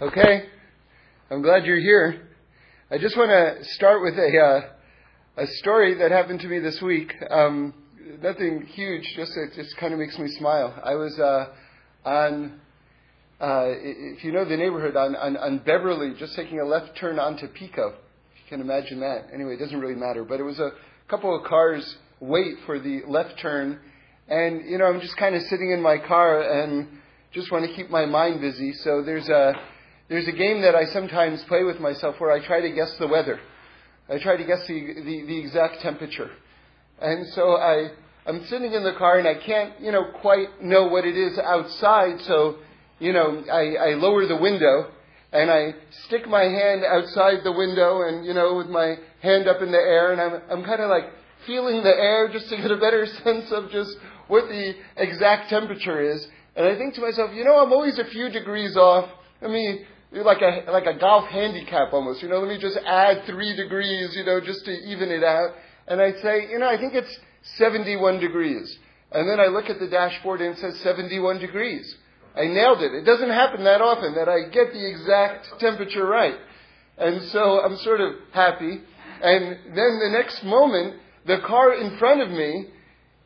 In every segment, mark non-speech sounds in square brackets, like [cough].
Okay, I'm glad you're here. I just want to start with a uh, a story that happened to me this week. Um, nothing huge, just it just kind of makes me smile. I was uh, on, uh, if you know the neighborhood, on, on on Beverly, just taking a left turn onto Pico. If you can imagine that. Anyway, it doesn't really matter, but it was a couple of cars wait for the left turn, and you know I'm just kind of sitting in my car and just want to keep my mind busy. So there's a there's a game that I sometimes play with myself where I try to guess the weather. I try to guess the, the, the exact temperature. And so I, I'm sitting in the car and I can't, you know, quite know what it is outside. So, you know, I, I lower the window and I stick my hand outside the window and, you know, with my hand up in the air and I'm, I'm kind of like feeling the air just to get a better [laughs] sense of just what the exact temperature is. And I think to myself, you know, I'm always a few degrees off. I like a like a golf handicap almost. You know, let me just add three degrees, you know, just to even it out. And I'd say, you know, I think it's 71 degrees. And then I look at the dashboard and it says 71 degrees. I nailed it. It doesn't happen that often that I get the exact temperature right. And so I'm sort of happy. And then the next moment, the car in front of me,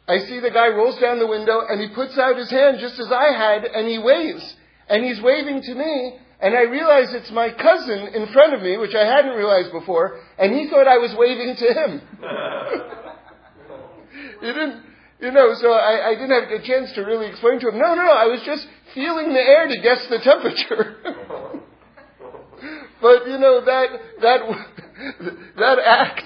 I see the guy rolls down the window and he puts out his hand just as I had and he waves. And he's waving to me and I realize it's my cousin in front of me, which I hadn't realized before, and he thought I was waving to him. [laughs] he didn't, you know, so I, I, didn't have a chance to really explain to him, no, no, no, I was just feeling the air to guess the temperature. [laughs] but, you know, that, that, [laughs] that act,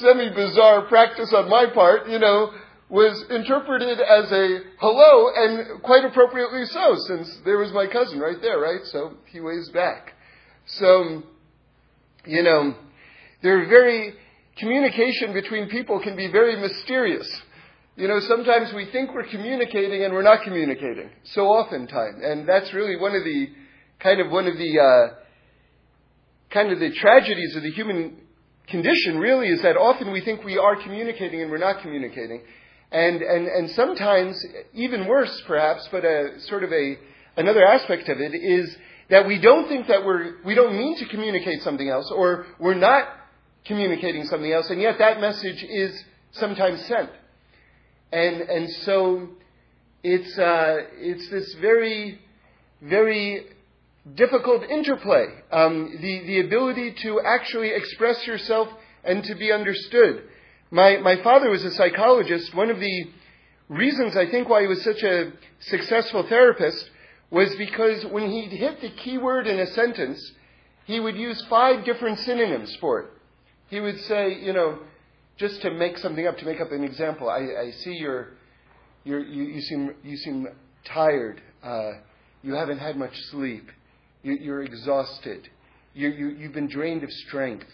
semi-bizarre practice on my part, you know, was interpreted as a hello, and quite appropriately so, since there was my cousin right there, right? So he waves back. So, you know, they're very, communication between people can be very mysterious. You know, sometimes we think we're communicating and we're not communicating. So oftentimes. And that's really one of the, kind of one of the, uh, kind of the tragedies of the human condition really is that often we think we are communicating and we're not communicating. And, and, and sometimes, even worse perhaps, but a sort of a, another aspect of it is that we don't think that we're, we don't mean to communicate something else, or we're not communicating something else, and yet that message is sometimes sent. And, and so it's, uh, it's this very, very difficult interplay. Um, the, the ability to actually express yourself and to be understood. My, my father was a psychologist. One of the reasons I think why he was such a successful therapist was because when he'd hit the key word in a sentence, he would use five different synonyms for it. He would say, you know, just to make something up, to make up an example, I, I see you're, you're, you, you, seem, you seem tired. Uh, you haven't had much sleep. You, you're exhausted. You, you, you've been drained of strength.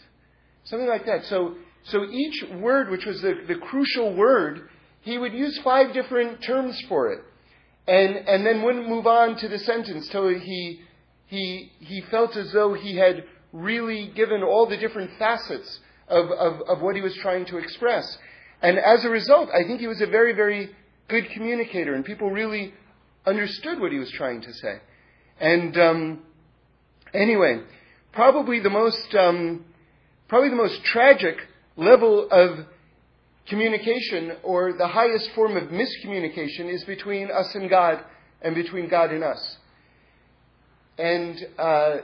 Something like that. So so each word, which was the, the crucial word, he would use five different terms for it. And, and then wouldn't move on to the sentence till he, he, he felt as though he had really given all the different facets of, of, of what he was trying to express. And as a result, I think he was a very, very good communicator, and people really understood what he was trying to say. And um, anyway, probably the most um, probably the most tragic level of communication or the highest form of miscommunication is between us and God and between God and us. And, uh,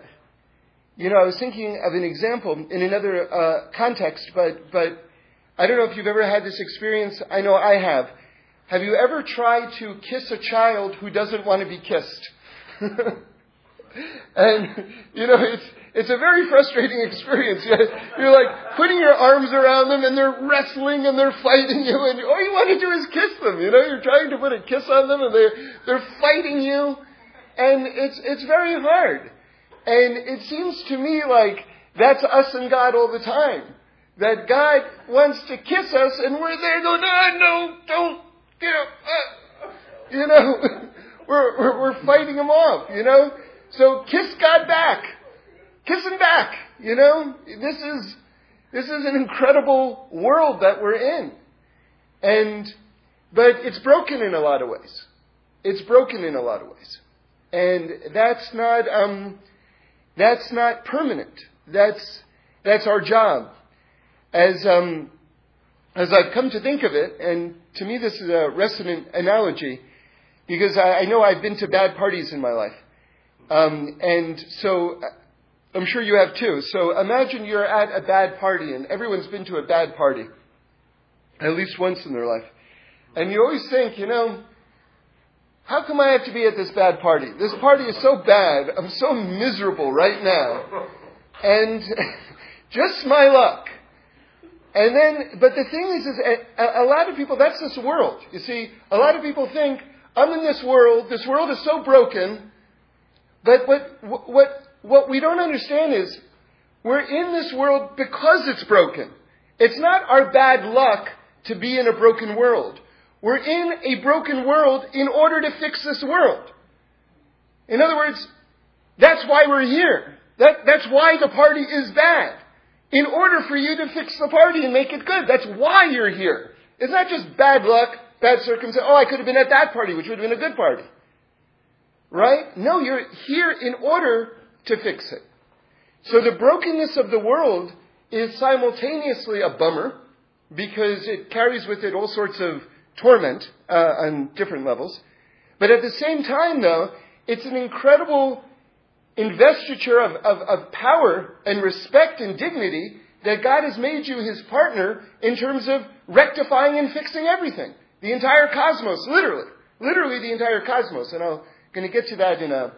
you know, I was thinking of an example in another uh, context, but, but I don't know if you've ever had this experience. I know I have. Have you ever tried to kiss a child who doesn't want to be kissed? [laughs] and, you know, it's, it's a very frustrating experience. [laughs] You're like putting your arms around them and they're wrestling and they're fighting you and all you want to do is kiss them. You know, you're trying to put a kiss on them and they're, they're fighting you. And it's, it's very hard. And it seems to me like that's us and God all the time. That God wants to kiss us and we're there going, no, no, don't, [laughs] you know, uh, you know, we're, we're, we're fighting him off, you know? So kiss God back. Kiss him back. You know, this is, this is an incredible world that we're in. And, but it's broken in a lot of ways. It's broken in a lot of ways. and that's not um, that's not permanent. That's that's our job. As um, as I've come to think of it, and to me this is a resonant analogy, because I, I know I've been to bad parties in my life, um, and so I'm sure you have too. So imagine you're at a bad party, and everyone's been to a bad party, at least once in their life. And you always think, you know, how come I have to be at this bad party? This party is so bad. I'm so miserable right now. And [laughs] just my luck. And then, but the thing is, is a, a lot of people, that's this world. You see, a lot of people think, I'm in this world, this world is so broken, but what, what, what we don't understand is, we're in this world because it's broken. It's not our bad luck to be in a broken world. We're in a broken world in order to fix this world. In other words, that's why we're here. That, that's why the party is bad. In order for you to fix the party and make it good. That's why you're here. It's not just bad luck, bad circumstance. Oh, I could have been at that party, which would have been a good party. Right? No, you're here in order to fix it. So the brokenness of the world is simultaneously a bummer because it carries with it all sorts of torment uh, on different levels. But at the same time, though, it's an incredible investiture of, of, of power and respect and dignity that God has made you his partner in terms of rectifying and fixing everything. The entire cosmos, literally. Literally the entire cosmos. And I'm going to get to that in a,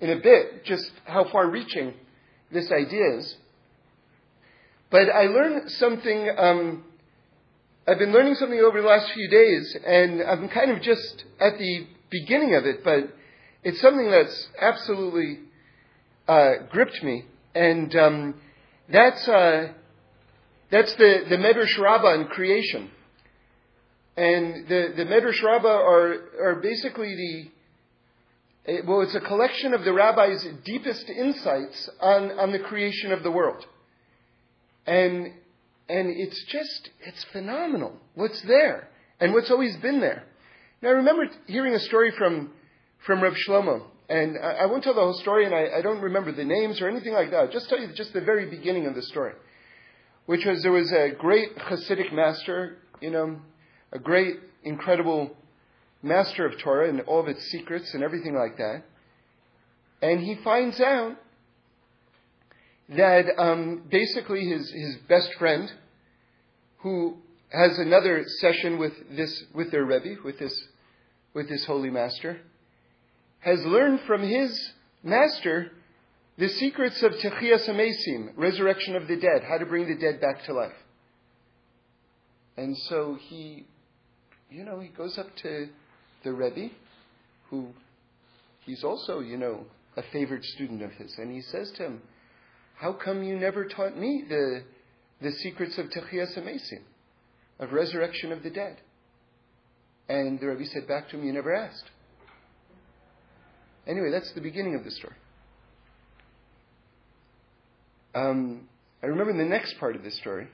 in a bit, just how far reaching this idea is. But I learned something um, I've been learning something over the last few days, and I'm kind of just at the beginning of it, but it's something that's absolutely uh, gripped me, and um, that's uh, that's the the Medrash Rabbah in creation, and the the Medrash Rabbah are are basically the well, it's a collection of the rabbis' deepest insights on on the creation of the world, and and it's just, it's phenomenal what's there and what's always been there. Now, I remember hearing a story from, from Reb Shlomo, and I, I won't tell the whole story, and I, I don't remember the names or anything like that. I'll just tell you just the very beginning of the story, which was there was a great Hasidic master, you know, a great, incredible master of Torah and all of its secrets and everything like that. And he finds out that um, basically his, his best friend, who has another session with this with their Rebbe, with this with this holy master, has learned from his master the secrets of Techias Hameisim, resurrection of the dead, how to bring the dead back to life. And so he, you know, he goes up to the Rebbe, who he's also, you know, a favored student of his, and he says to him, how come you never taught me the, the secrets of Techias Hameisim, of resurrection of the dead? And the Rebbe said back to him, You never asked. Anyway, that's the beginning of the story. Um, I remember the next part of the story.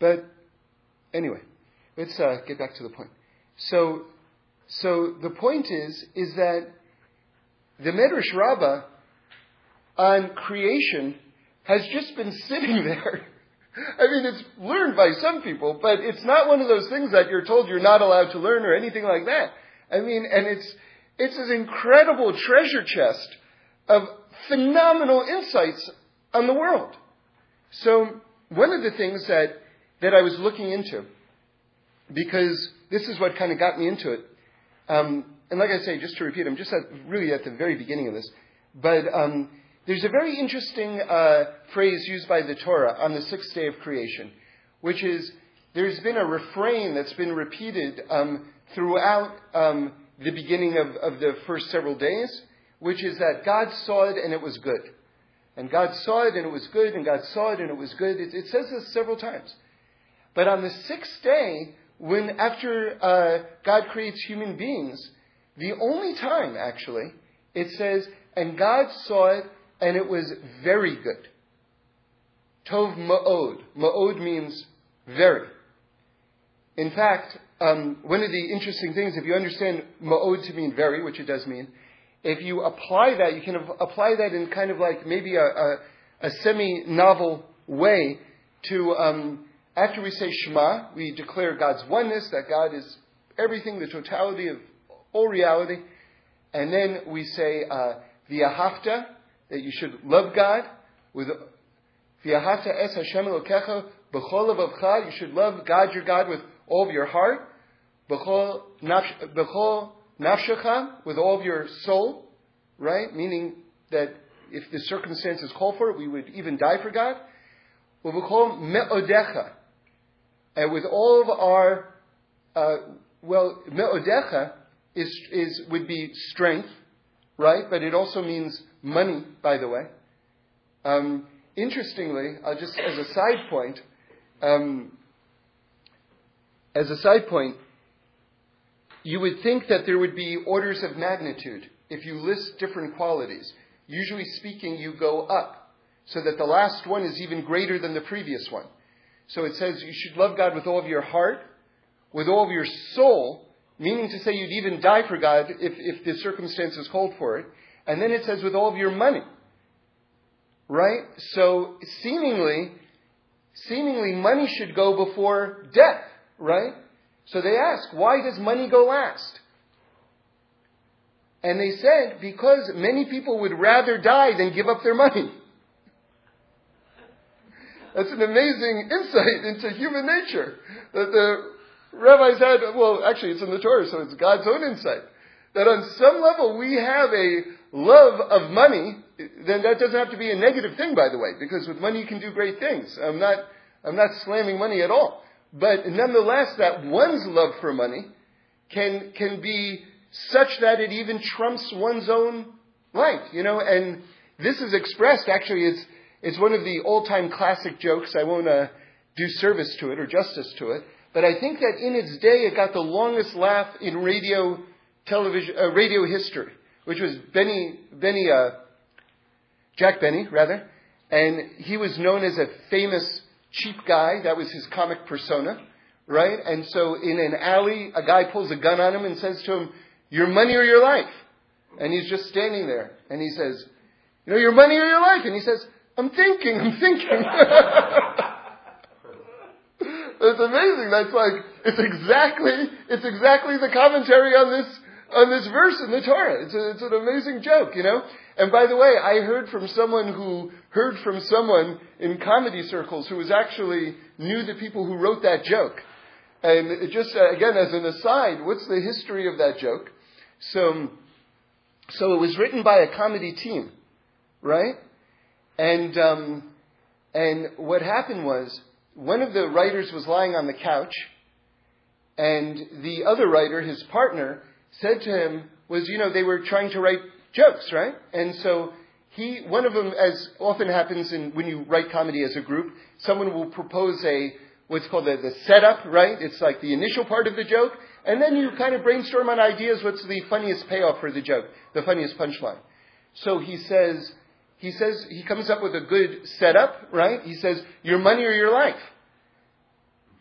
But anyway, let's uh, get back to the point. So, so the point is, is that the Medrash Rabbah on creation has just been sitting [laughs] there. I mean, it's learned by some people, but it's not one of those things that you're told you're not allowed to learn or anything like that. I mean, and it's, it's this incredible treasure chest of phenomenal insights on the world. So, one of the things that, that I was looking into, because this is what kind of got me into it, um, and like I say, just to repeat, I'm just at, really at the very beginning of this, but um, there's a very interesting uh, phrase used by the Torah on the sixth day of creation, which is there's been a refrain that's been repeated um, throughout um, the beginning of, of the first several days, which is that God saw it and it was good. And God saw it and it was good, and God saw it and it was good. It, it says this several times. But on the sixth day, when after uh, God creates human beings, the only time actually, it says, and God saw it and it was very good. Tov ma'od. Ma'od means very. In fact, um, one of the interesting things, if you understand ma'od to mean very, which it does mean, if you apply that, you can apply that in kind of like maybe a, a, a semi-novel way to, um, after we say Shema, we declare God's oneness, that God is everything, the totality of all reality. And then we say, uh, V'ahavta, that you should love God with V'ahavta es Hashem Elokecha b'chol levavcha, you should love God your God with all of your heart, b'chol nafshecha, with all of your soul, right? Meaning that if the circumstances call for it, we would even die for God. U'b'chol me'odecha, and with all of our, uh, well, me'odecha is, is, would be strength, right? But it also means money, by the way. Um, interestingly, uh, just as a side point, um, as a side point, you would think that there would be orders of magnitude if you list different qualities. Usually speaking, you go up so that the last one is even greater than the previous one. So it says you should love God with all of your heart, with all of your soul, meaning to say you'd even die for God if, if the circumstances called for it. And then it says with all of your money. Right? So seemingly, seemingly money should go before death, right? So they ask, why does money go last? And they said, because many people would rather die than give up their money. That's an amazing insight into human nature that the rabbis had. Well, actually, it's in the Torah, so it's God's own insight. That on some level we have a love of money, then that doesn't have to be a negative thing, by the way, because with money you can do great things. I'm not, I'm not slamming money at all. But nonetheless, that one's love for money can, can be such that it even trumps one's own life, you know, and this is expressed, actually, it's, it's one of the all-time classic jokes. I won't uh, do service to it or justice to it, but I think that in its day it got the longest laugh in radio television, uh, radio history, which was Benny, Benny, uh, Jack Benny, rather, and he was known as a famous cheap guy. That was his comic persona, right? And so in an alley, a guy pulls a gun on him and says to him, "Your money or your life," and he's just standing there, and he says, "You know, your money or your life," and he says, "I'm thinking, I'm thinking." [laughs] It's amazing. That's like it's exactly it's exactly the commentary on this on this verse in the Torah. It's, a, it's an amazing joke, you know. And by the way, I heard from someone who heard from someone in comedy circles who was actually knew the people who wrote that joke. And it just uh, again as an aside, what's the history of that joke? So, so it was written by a comedy team, right? And um, and what happened was one of the writers was lying on the couch, and the other writer, his partner, said to him, was, you know, they were trying to write jokes, right? And so he, one of them, as often happens in, when you write comedy as a group, someone will propose a, what's called the, the setup, right? It's like the initial part of the joke, and then you kind of brainstorm on ideas, what's the funniest payoff for the joke, the funniest punchline. So he says, he says, he comes up with a good setup, right? He says, your money or your life.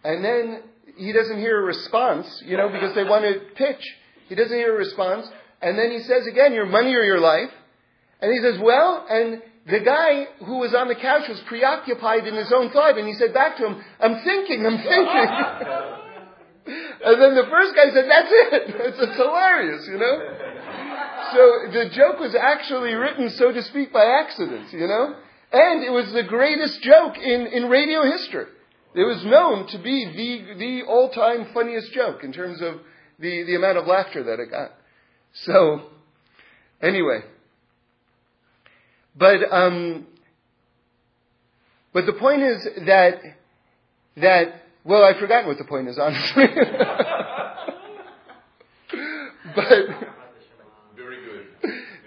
And then he doesn't hear a response, you know, because they want to pitch. He doesn't hear a response. And then he says again, your money or your life. And he says, well, and the guy who was on the couch was preoccupied in his own thought, and he said back to him, I'm thinking, I'm thinking. [laughs] and then the first guy said, that's it. [laughs] It's, hilarious, you know? So the joke was actually written, so to speak, by accident, you know? And it was the greatest joke in, in radio history. It was known to be the, the all-time funniest joke in terms of the, the amount of laughter that it got. So, anyway. But, um, but the point is that, that, well, I've forgotten what the point is, honestly. [laughs] but,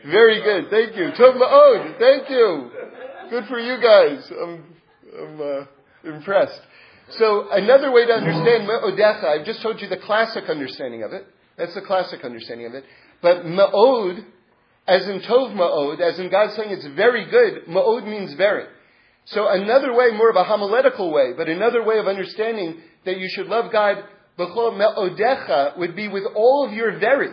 very good. Thank you. Tov Ma'od. Thank you. Good for you guys. I'm, I'm uh, impressed. So another way to understand Me'odecha, I've just told you the classic understanding of it. That's the classic understanding of it. But Ma'od, as in Tov Ma'od, as in God saying it's very good, Ma'od means very. So another way, more of a homiletical way, but another way of understanding that you should love God b'chol me'odecha would be with all of your very.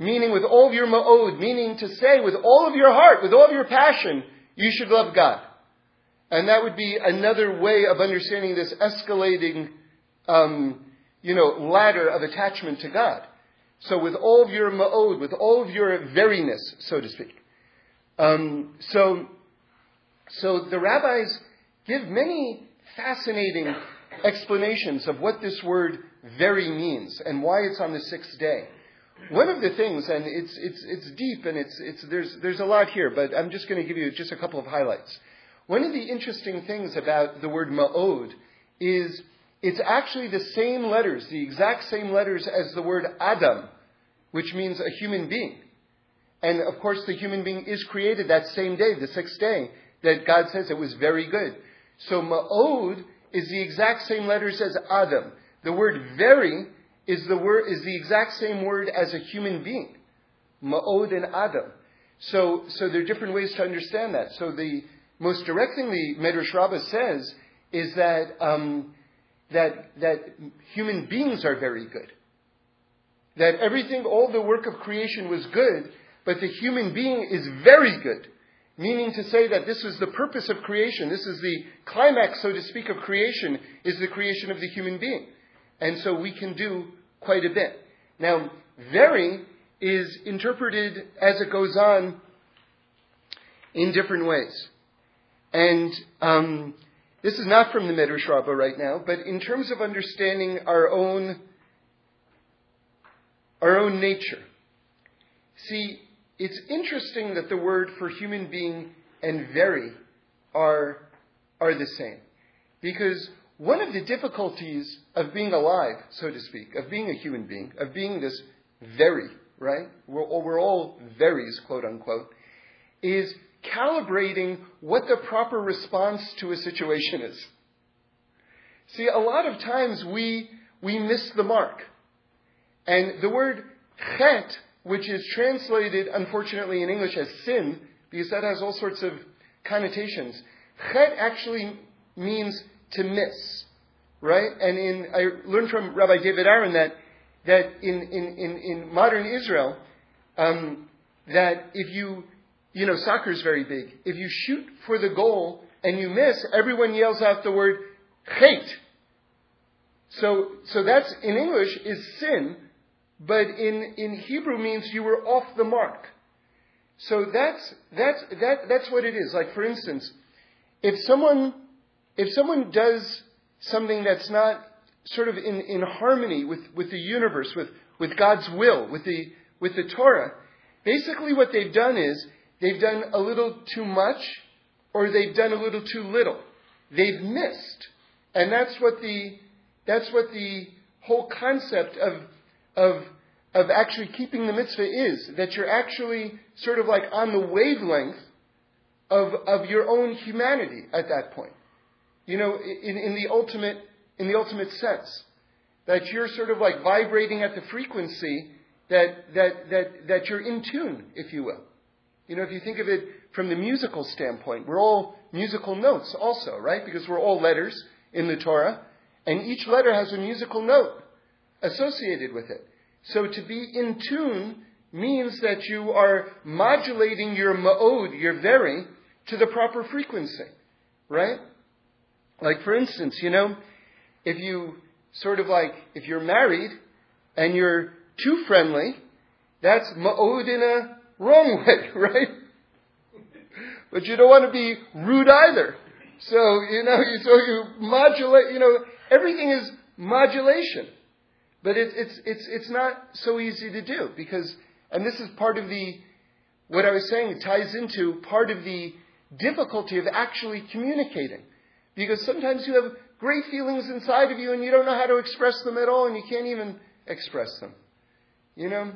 Meaning with all of your ma'od, meaning to say with all of your heart, with all of your passion, you should love God. And that would be another way of understanding this escalating, um, you know, ladder of attachment to God. So with all of your ma'od, with all of your veriness, so to speak. Um, so, so the rabbis give many fascinating explanations of what this word very means and why it's on the sixth day. One of the things, and it's, it's, it's deep and it's, it's, there's, there's a lot here, but I'm just going to give you just a couple of highlights. One of the interesting things about the word ma'od is it's actually the same letters, the exact same letters as the word Adam, which means a human being. And of course, the human being is created that same day, the sixth day, that God says it was very good. So ma'od is the exact same letters as Adam. The word very is the word is the exact same word as a human being. Ma'od and Adam. So, so there are different ways to understand that. So the most direct thing the Medrash Rabbah says is that um, that that human beings are very good. That everything, all the work of creation was good, but the human being is very good. Meaning to say that this was the purpose of creation. This is the climax, so to speak, of creation, is the creation of the human being. And so we can do quite a bit. Now, very is interpreted as it goes on in different ways. And um, this is not from the Medrash Rabbah right now, but in terms of understanding our own our own nature. See, it's interesting that the word for human being and very are, are the same. Because one of the difficulties of being alive, so to speak, of being a human being, of being this very, right? We're, we're all veries, quote unquote, is calibrating what the proper response to a situation is. See, a lot of times we, we miss the mark. And the word chet which is translated, unfortunately, in English as sin, because that has all sorts of connotations. Chet actually means to miss, right? And in, I learned from Rabbi David Aaron that, that in, in, in, in modern Israel, um, that if you, you know, soccer is very big. If you shoot for the goal and you miss, everyone yells out the word chet. So, so that's, in English, is sin, but in, in Hebrew means you were off the mark. So that's, that's, that, that's what it is. Like, for instance, if someone, if someone does something that's not sort of in, in harmony with, with the universe, with, with God's will, with the, with the Torah, basically what they've done is they've done a little too much or they've done a little too little. They've missed. And that's what the, that's what the whole concept of of, of actually keeping the mitzvah is that you're actually sort of like on the wavelength of, of your own humanity at that point. You know, in, in the ultimate, in the ultimate sense. That you're sort of like vibrating at the frequency that, that, that, that you're in tune, if you will. You know, if you think of it from the musical standpoint, we're all musical notes also, right? Because we're all letters in the Torah, and each letter has a musical note associated with it. So to be in tune means that you are modulating your ma'od, your very, to the proper frequency, right? Like for instance, you know, if you sort of like, if you're married and you're too friendly, that's ma'od in a wrong way, [laughs] right? but you don't want to be rude either. So, you know, so you modulate, you know, everything is modulation. But it, it's, it's, it's not so easy to do because, and this is part of the, what I was saying, it ties into part of the difficulty of actually communicating. Because sometimes you have great feelings inside of you and you don't know how to express them at all and you can't even express them. You know?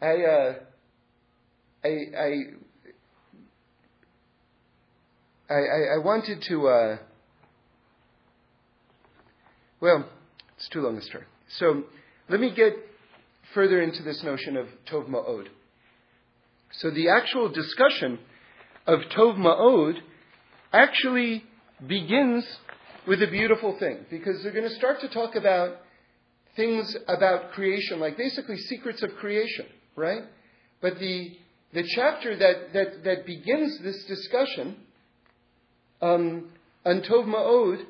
I, uh, I, I, I, I wanted to, uh, well, it's too long a story. So let me get further into this notion of Tov Ma'od. So the actual discussion of Tov Ma'od actually begins with a beautiful thing because they're going to start to talk about things about creation, like basically secrets of creation, right? But the, the chapter that, that, that begins this discussion, um, Antov Ma'od,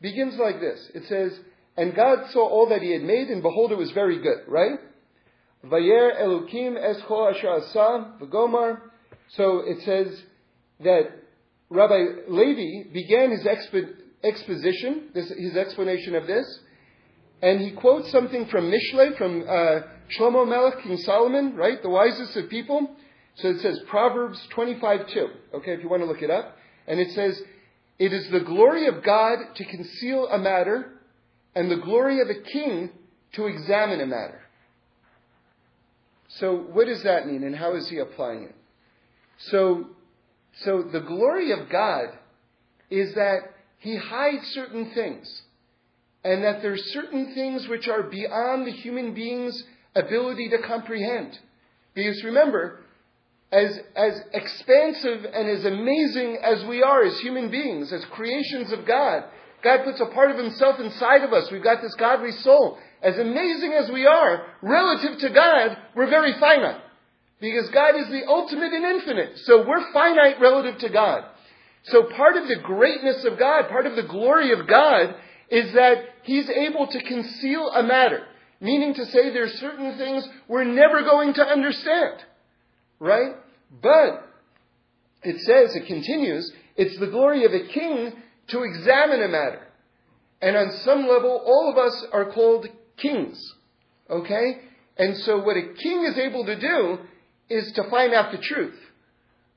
begins like this. It says, And God saw all that he had made, and behold, it was very good, right? Vayer Elokim Escho Asher Asa V'gomar. So it says that Rabbi Levi began his expo- exposition, this, his explanation of this, and he quotes something from Mishle, from uh, Shlomo Melech, King Solomon, right? The wisest of people. So it says Proverbs 25 2. Okay, if you want to look it up. And it says, It is the glory of God to conceal a matter, and the glory of a king to examine a matter. So what does that mean, and how is he applying it? So, so the glory of God is that he hides certain things and that there's certain things which are beyond the human being's ability to comprehend. Because remember, as, as expansive and as amazing as we are as human beings, as creations of God, God puts a part of Himself inside of us. We've got this godly soul. As amazing as we are, relative to God, we're very finite. Because God is the ultimate and infinite. So we're finite relative to God. So part of the greatness of God, part of the glory of God, is that He's able to conceal a matter. Meaning to say there's certain things we're never going to understand. Right? But, it says, it continues, it's the glory of a king to examine a matter. And on some level, all of us are called kings. Okay? And so what a king is able to do is to find out the truth.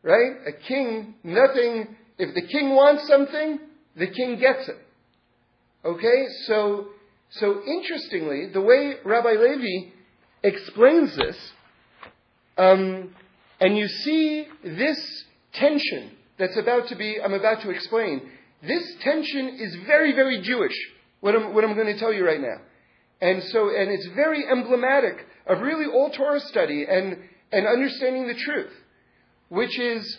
Right? A king, nothing, if the king wants something, the king gets it. Okay? So, so interestingly, the way Rabbi Levi explains this, um, and you see this tension that's about to be, I'm about to explain, this tension is very, very Jewish, what I'm, what I'm going to tell you right now. And so, and it's very emblematic of really all Torah study and, and understanding the truth, which is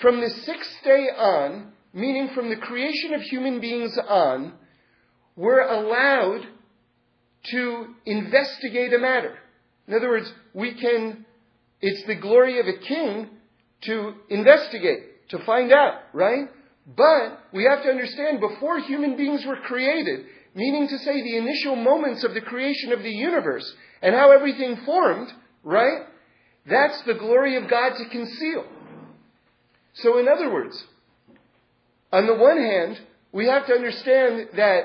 from the sixth day on, meaning from the creation of human beings on, we're allowed to investigate a matter. In other words, we can, it's the glory of a king to investigate, to find out, right? But we have to understand before human beings were created, meaning to say the initial moments of the creation of the universe and how everything formed, right? That's the glory of God to conceal. So, in other words, on the one hand, we have to understand that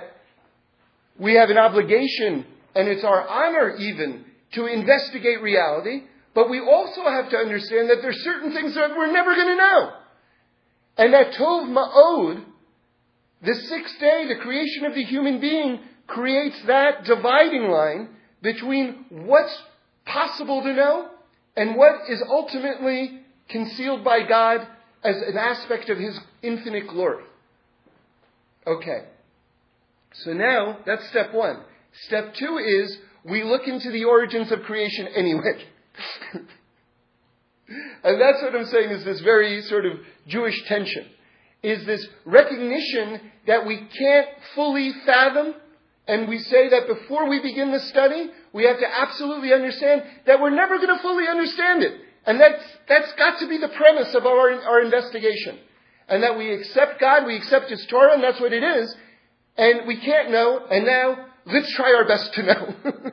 we have an obligation, and it's our honor even, to investigate reality, but we also have to understand that there's certain things that we're never going to know. And that Tov Ma'od, the sixth day, the creation of the human being, creates that dividing line between what's possible to know and what is ultimately concealed by God as an aspect of His infinite glory. Okay. So now, that's step one. Step two is we look into the origins of creation anyway. [laughs] And that's what I'm saying is this very sort of Jewish tension. Is this recognition that we can't fully fathom, and we say that before we begin the study, we have to absolutely understand that we're never going to fully understand it. And that's, that's got to be the premise of our, our investigation. And that we accept God, we accept His Torah, and that's what it is. And we can't know, and now let's try our best to know. [laughs]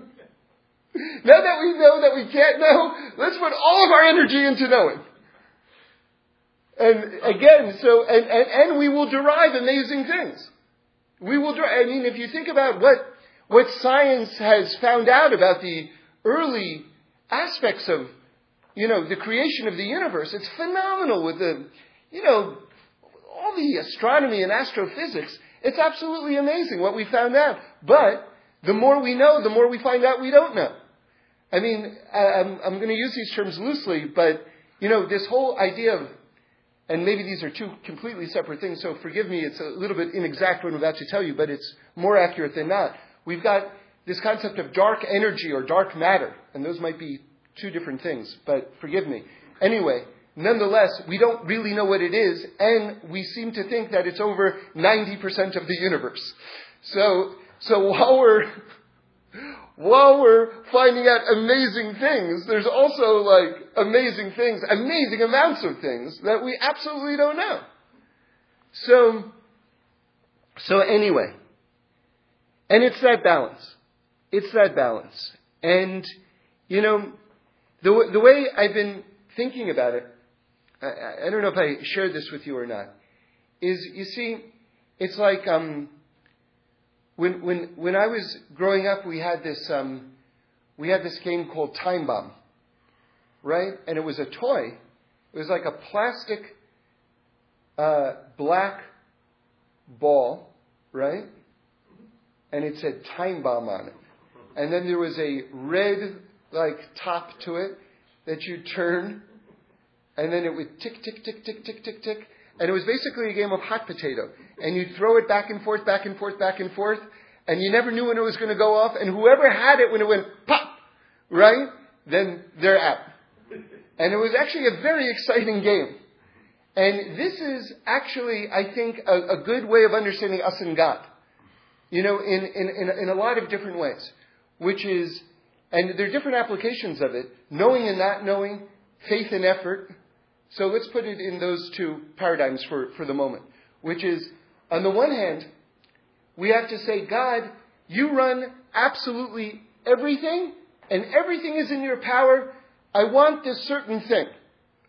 Now that we know that we can't know, let's put all of our energy into knowing. And again, so, and, and, and we will derive amazing things. We will, I mean, if you think about what, what science has found out about the early aspects of, you know, the creation of the universe, it's phenomenal with the, you know, all the astronomy and astrophysics. It's absolutely amazing what we found out. But the more we know, the more we find out we don't know. I mean, I'm, I'm going to use these terms loosely, but, you know, this whole idea of, and maybe these are two completely separate things, so forgive me, it's a little bit inexact what I'm about to tell you, but it's more accurate than not. We've got this concept of dark energy or dark matter, and those might be two different things, but forgive me. Anyway, nonetheless, we don't really know what it is, and we seem to think that it's over 90% of the universe. So, so [laughs] while we're, while we're finding out amazing things, there's also like amazing things, amazing amounts of things that we absolutely don't know. So, so anyway, and it's that balance. It's that balance. And, you know, the, the way I've been thinking about it, I, I don't know if I shared this with you or not, is you see, it's like um, when, when, when I was growing up, we had this, um, we had this game called Time Bomb, right? And it was a toy. It was like a plastic uh, black ball, right? And it said Time Bomb on it. And then there was a red, like, top to it that you turn, and then it would tick, tick, tick, tick, tick, tick, tick. And it was basically a game of hot potato. And you'd throw it back and forth, back and forth, back and forth, and you never knew when it was going to go off, and whoever had it when it went pop, right, then they're out. And it was actually a very exciting game. And this is actually, I think, a, a good way of understanding us and God. You know, in, in, in, in a lot of different ways. Which is, and there are different applications of it, knowing and not knowing, faith and effort. So let's put it in those two paradigms for, for the moment. Which is, on the one hand, we have to say, God, you run absolutely everything, and everything is in your power. I want this certain thing.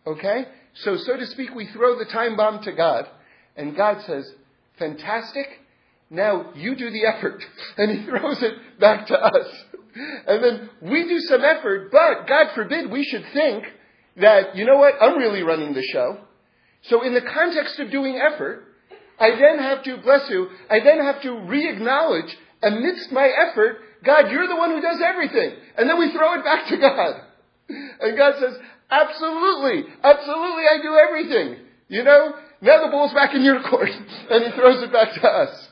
Okay? So, so to speak, we throw the time bomb to God, and God says, fantastic, now you do the effort. [laughs] And he throws it back to us. And then we do some effort, but God forbid we should think that, you know what, I'm really running the show. So in the context of doing effort, I then have to, bless you, I then have to re-acknowledge amidst my effort, God, you're the one who does everything. And then we throw it back to God. And God says, absolutely, absolutely, I do everything. You know, now the ball's back in your court. [laughs] And he throws it back to us.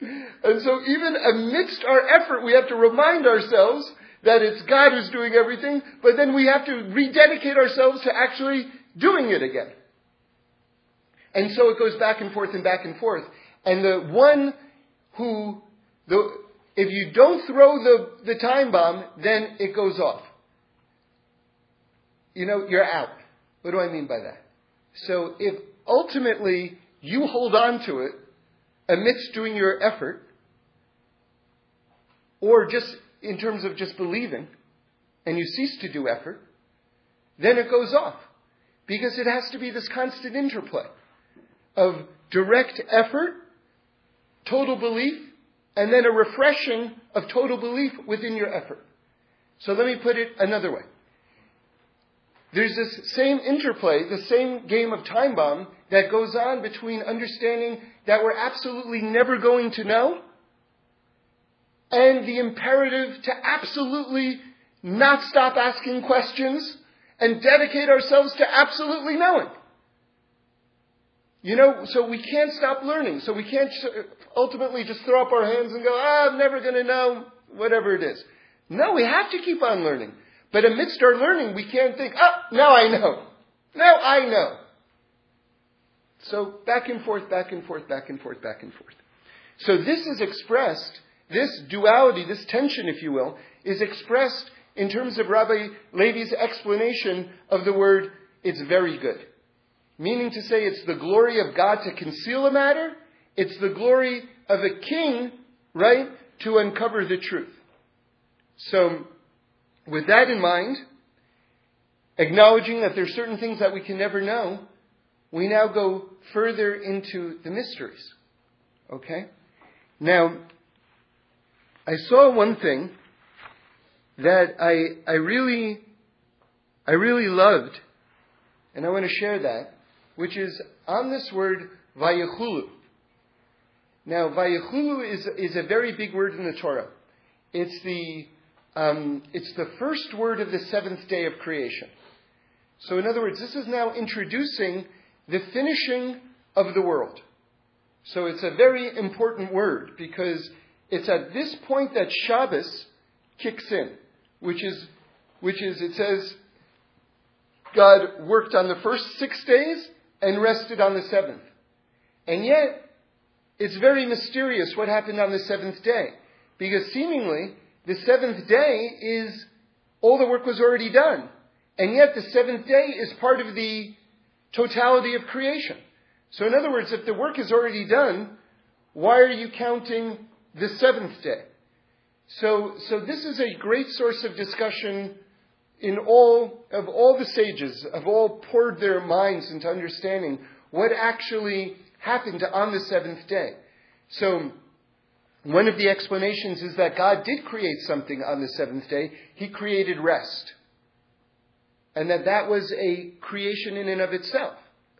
And so even amidst our effort, we have to remind ourselves that it's God who's doing everything, but then we have to rededicate ourselves to actually doing it again. And so it goes back and forth and back and forth. And the one who, the, if you don't throw the, the time bomb, then it goes off. You know, you're out. What do I mean by that? So if ultimately you hold on to it amidst doing your effort, or just in terms of just believing, and you cease to do effort, then it goes off. Because it has to be this constant interplay of direct effort, total belief, and then a refreshing of total belief within your effort. So let me put it another way. There's this same interplay, the same game of time bomb that goes on between understanding that we're absolutely never going to know and the imperative to absolutely not stop asking questions and dedicate ourselves to absolutely knowing. You know, so we can't stop learning. So we can't ultimately just throw up our hands and go, ah, I'm never going to know, whatever it is. No, we have to keep on learning. But amidst our learning, we can't think, oh, now I know. Now I know. So back and forth, back and forth, back and forth, back and forth. So this is expressed, this duality, this tension, if you will, is expressed in terms of Rabbi Levi's explanation of the word, it's very good. Meaning to say it's the glory of God to conceal a matter, it's the glory of a king, right, to uncover the truth. So with that in mind, acknowledging that there are certain things that we can never know, we now go further into the mysteries. Okay? Now, I saw one thing that I, I really, I really loved, and I want to share that, which is on this word, vayechulu. Now, vayechulu is, is a very big word in the Torah. It's the um, it's the first word of the seventh day of creation. So, in other words, this is now introducing the finishing of the world. So, it's a very important word because it's at this point that Shabbos kicks in, which is, which is it says, God worked on the first six days and rested on the seventh. And yet, it's very mysterious what happened on the seventh day. Because seemingly, the seventh day is all the work was already done. And yet, the seventh day is part of the totality of creation. So, in other words, if the work is already done, why are you counting the seventh day? So, so this is a great source of discussion in all of all the sages have all poured their minds into understanding what actually happened on the seventh day. So, one of the explanations is that God did create something on the seventh day. He created rest. And that that was a creation in and of itself.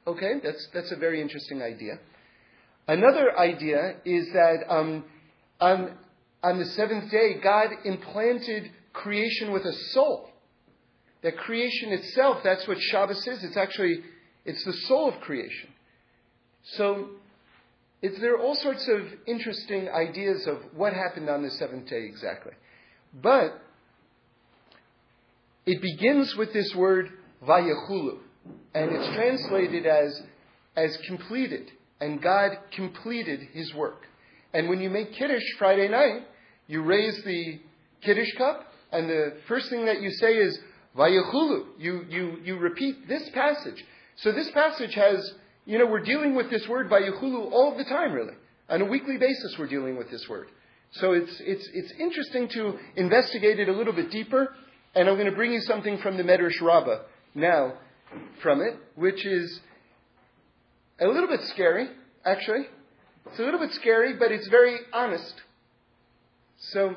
Okay? That's, that's a very interesting idea. Another idea is that um, on, on the seventh day, God implanted creation with a soul. That creation itself, that's what Shabbos is. It's actually, it's the soul of creation. So, there are all sorts of interesting ideas of what happened on the seventh day exactly. But, it begins with this word, vayachulu. And it's translated as, as completed. And God completed his work. And when you make Kiddush Friday night, you raise the Kiddush cup, and the first thing that you say is, Vayachulu. You, you, you repeat this passage. So this passage has, you know, we're dealing with this word Vayachulu all the time, really. On a weekly basis, we're dealing with this word. So it's, it's, it's interesting to investigate it a little bit deeper, and I'm going to bring you something from the Medrash Rabbah now from it, which is a little bit scary, actually. It's a little bit scary, but it's very honest. So,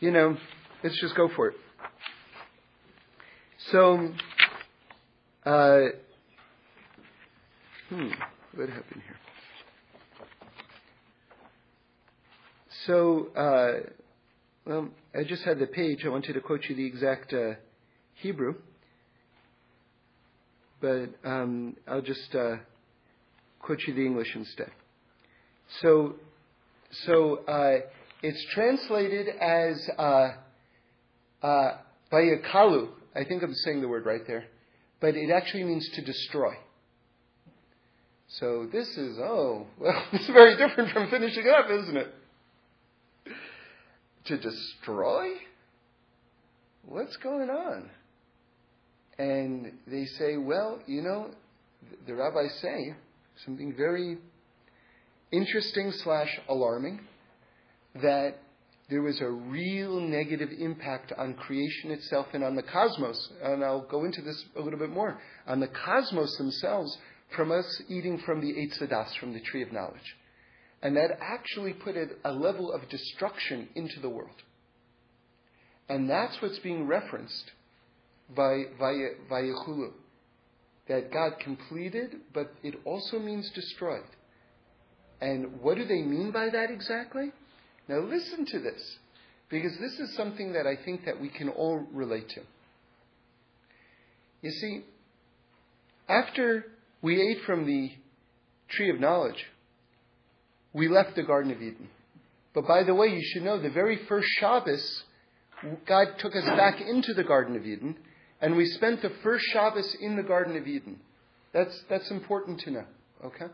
you know, let's just go for it. So, uh, hmm, what happened here? So, uh, well, I just had the page. I wanted to quote you the exact uh, Hebrew, but um, I'll just uh, quote you the English instead. So, so uh, it's translated as uh, uh, Vayakalu, I think I'm saying the word right there, but it actually means to destroy. So this is, oh, [laughs] well, it's very different from finishing up, isn't it? To destroy? What's going on? And they say, well, you know, the rabbis say something very interesting slash alarming that there was a real negative impact on creation itself and on the cosmos. And I'll go into this a little bit more. On the cosmos themselves from us eating from the Eitz Hadas, from the tree of knowledge. And that actually put a, a level of destruction into the world. And that's what's being referenced by Vayechulu. That God completed, but it also means destroyed. And what do they mean by that exactly? Now listen to this, because this is something that I think that we can all relate to. You see, after we ate from the tree of knowledge, we left the Garden of Eden. But by the way, you should know the very first Shabbos, God took us back into the Garden of Eden, and we spent the first Shabbos in the Garden of Eden. That's, that's important to know, okay?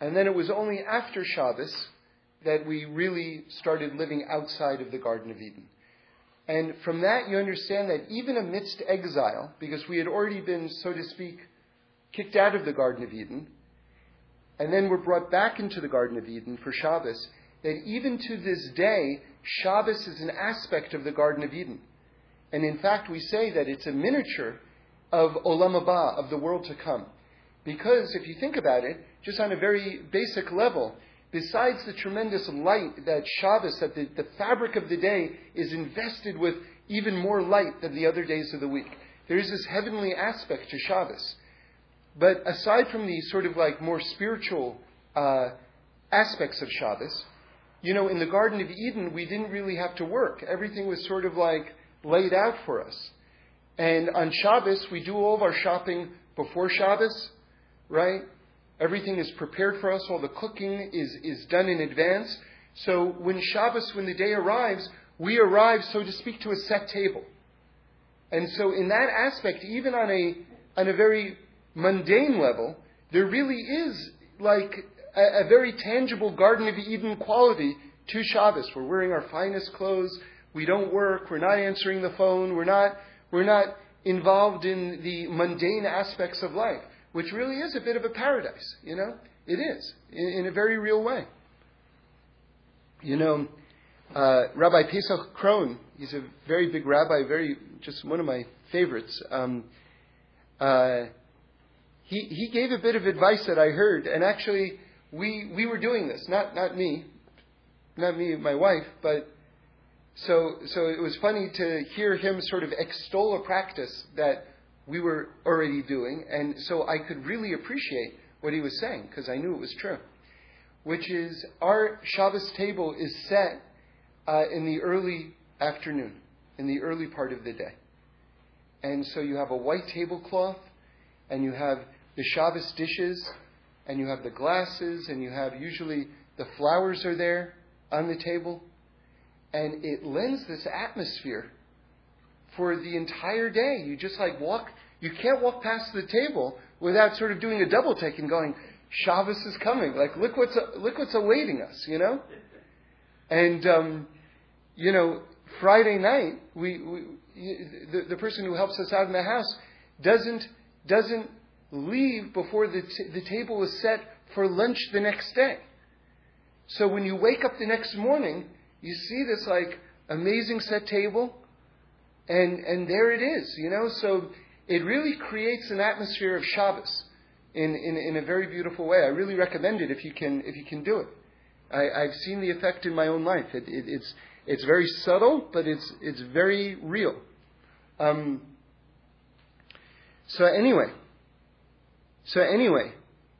And then it was only after Shabbos that we really started living outside of the Garden of Eden. And from that, you understand that even amidst exile, because we had already been, so to speak, kicked out of the Garden of Eden, and then were brought back into the Garden of Eden for Shabbos, that even to this day, Shabbos is an aspect of the Garden of Eden. And in fact, we say that it's a miniature of Olam Haba, of the world to come. Because if you think about it, just on a very basic level, besides the tremendous light that Shabbos, that the, the fabric of the day is invested with even more light than the other days of the week. There is this heavenly aspect to Shabbos. But aside from the sort of like more spiritual uh, aspects of Shabbos, you know, in the Garden of Eden, we didn't really have to work. Everything was sort of like laid out for us. And on Shabbos, we do all of our shopping before Shabbos, right? Everything is prepared for us. All the cooking is, is done in advance. So when Shabbos, when the day arrives, we arrive, so to speak, to a set table. And so, in that aspect, even on a, on a very mundane level, there really is like a, a very tangible Garden of Eden quality to Shabbos. We're wearing our finest clothes. We don't work. We're not answering the phone. We're not, we're not involved in the mundane aspects of life, which really is a bit of a paradise, you know? It is, in, in a very real way. You know, uh, Rabbi Pesach Krohn, he's a very big rabbi, very, just one of my favorites. Um, uh, he, he gave a bit of advice that I heard, and actually, we, we were doing this, not, not me, not me my wife, but so, so it was funny to hear him sort of extol a practice that we were already doing, and so I could really appreciate what he was saying because I knew it was true. Which is our Shabbos table is set uh, in the early afternoon, in the early part of the day, and so you have a white tablecloth, and you have the Shabbos dishes, and you have the glasses, and you have usually the flowers are there on the table and it lends this atmosphere for the entire day. You just like walk, you can't walk past the table without sort of doing a double take and going, Shabbos is coming. Like, look what's, look what's awaiting us, you know? And, um, you know, Friday night, we, we the, the person who helps us out in the house doesn't, doesn't leave before the, t- the table is set for lunch the next day. So when you wake up the next morning, you see this like amazing set table, and and there it is, you know. So it really creates an atmosphere of Shabbos in, in, in a very beautiful way. I really recommend it if you can if you can do it. I, have seen the effect in my own life. It, it, it's it's very subtle, but it's it's very real. Um, so anyway, so anyway,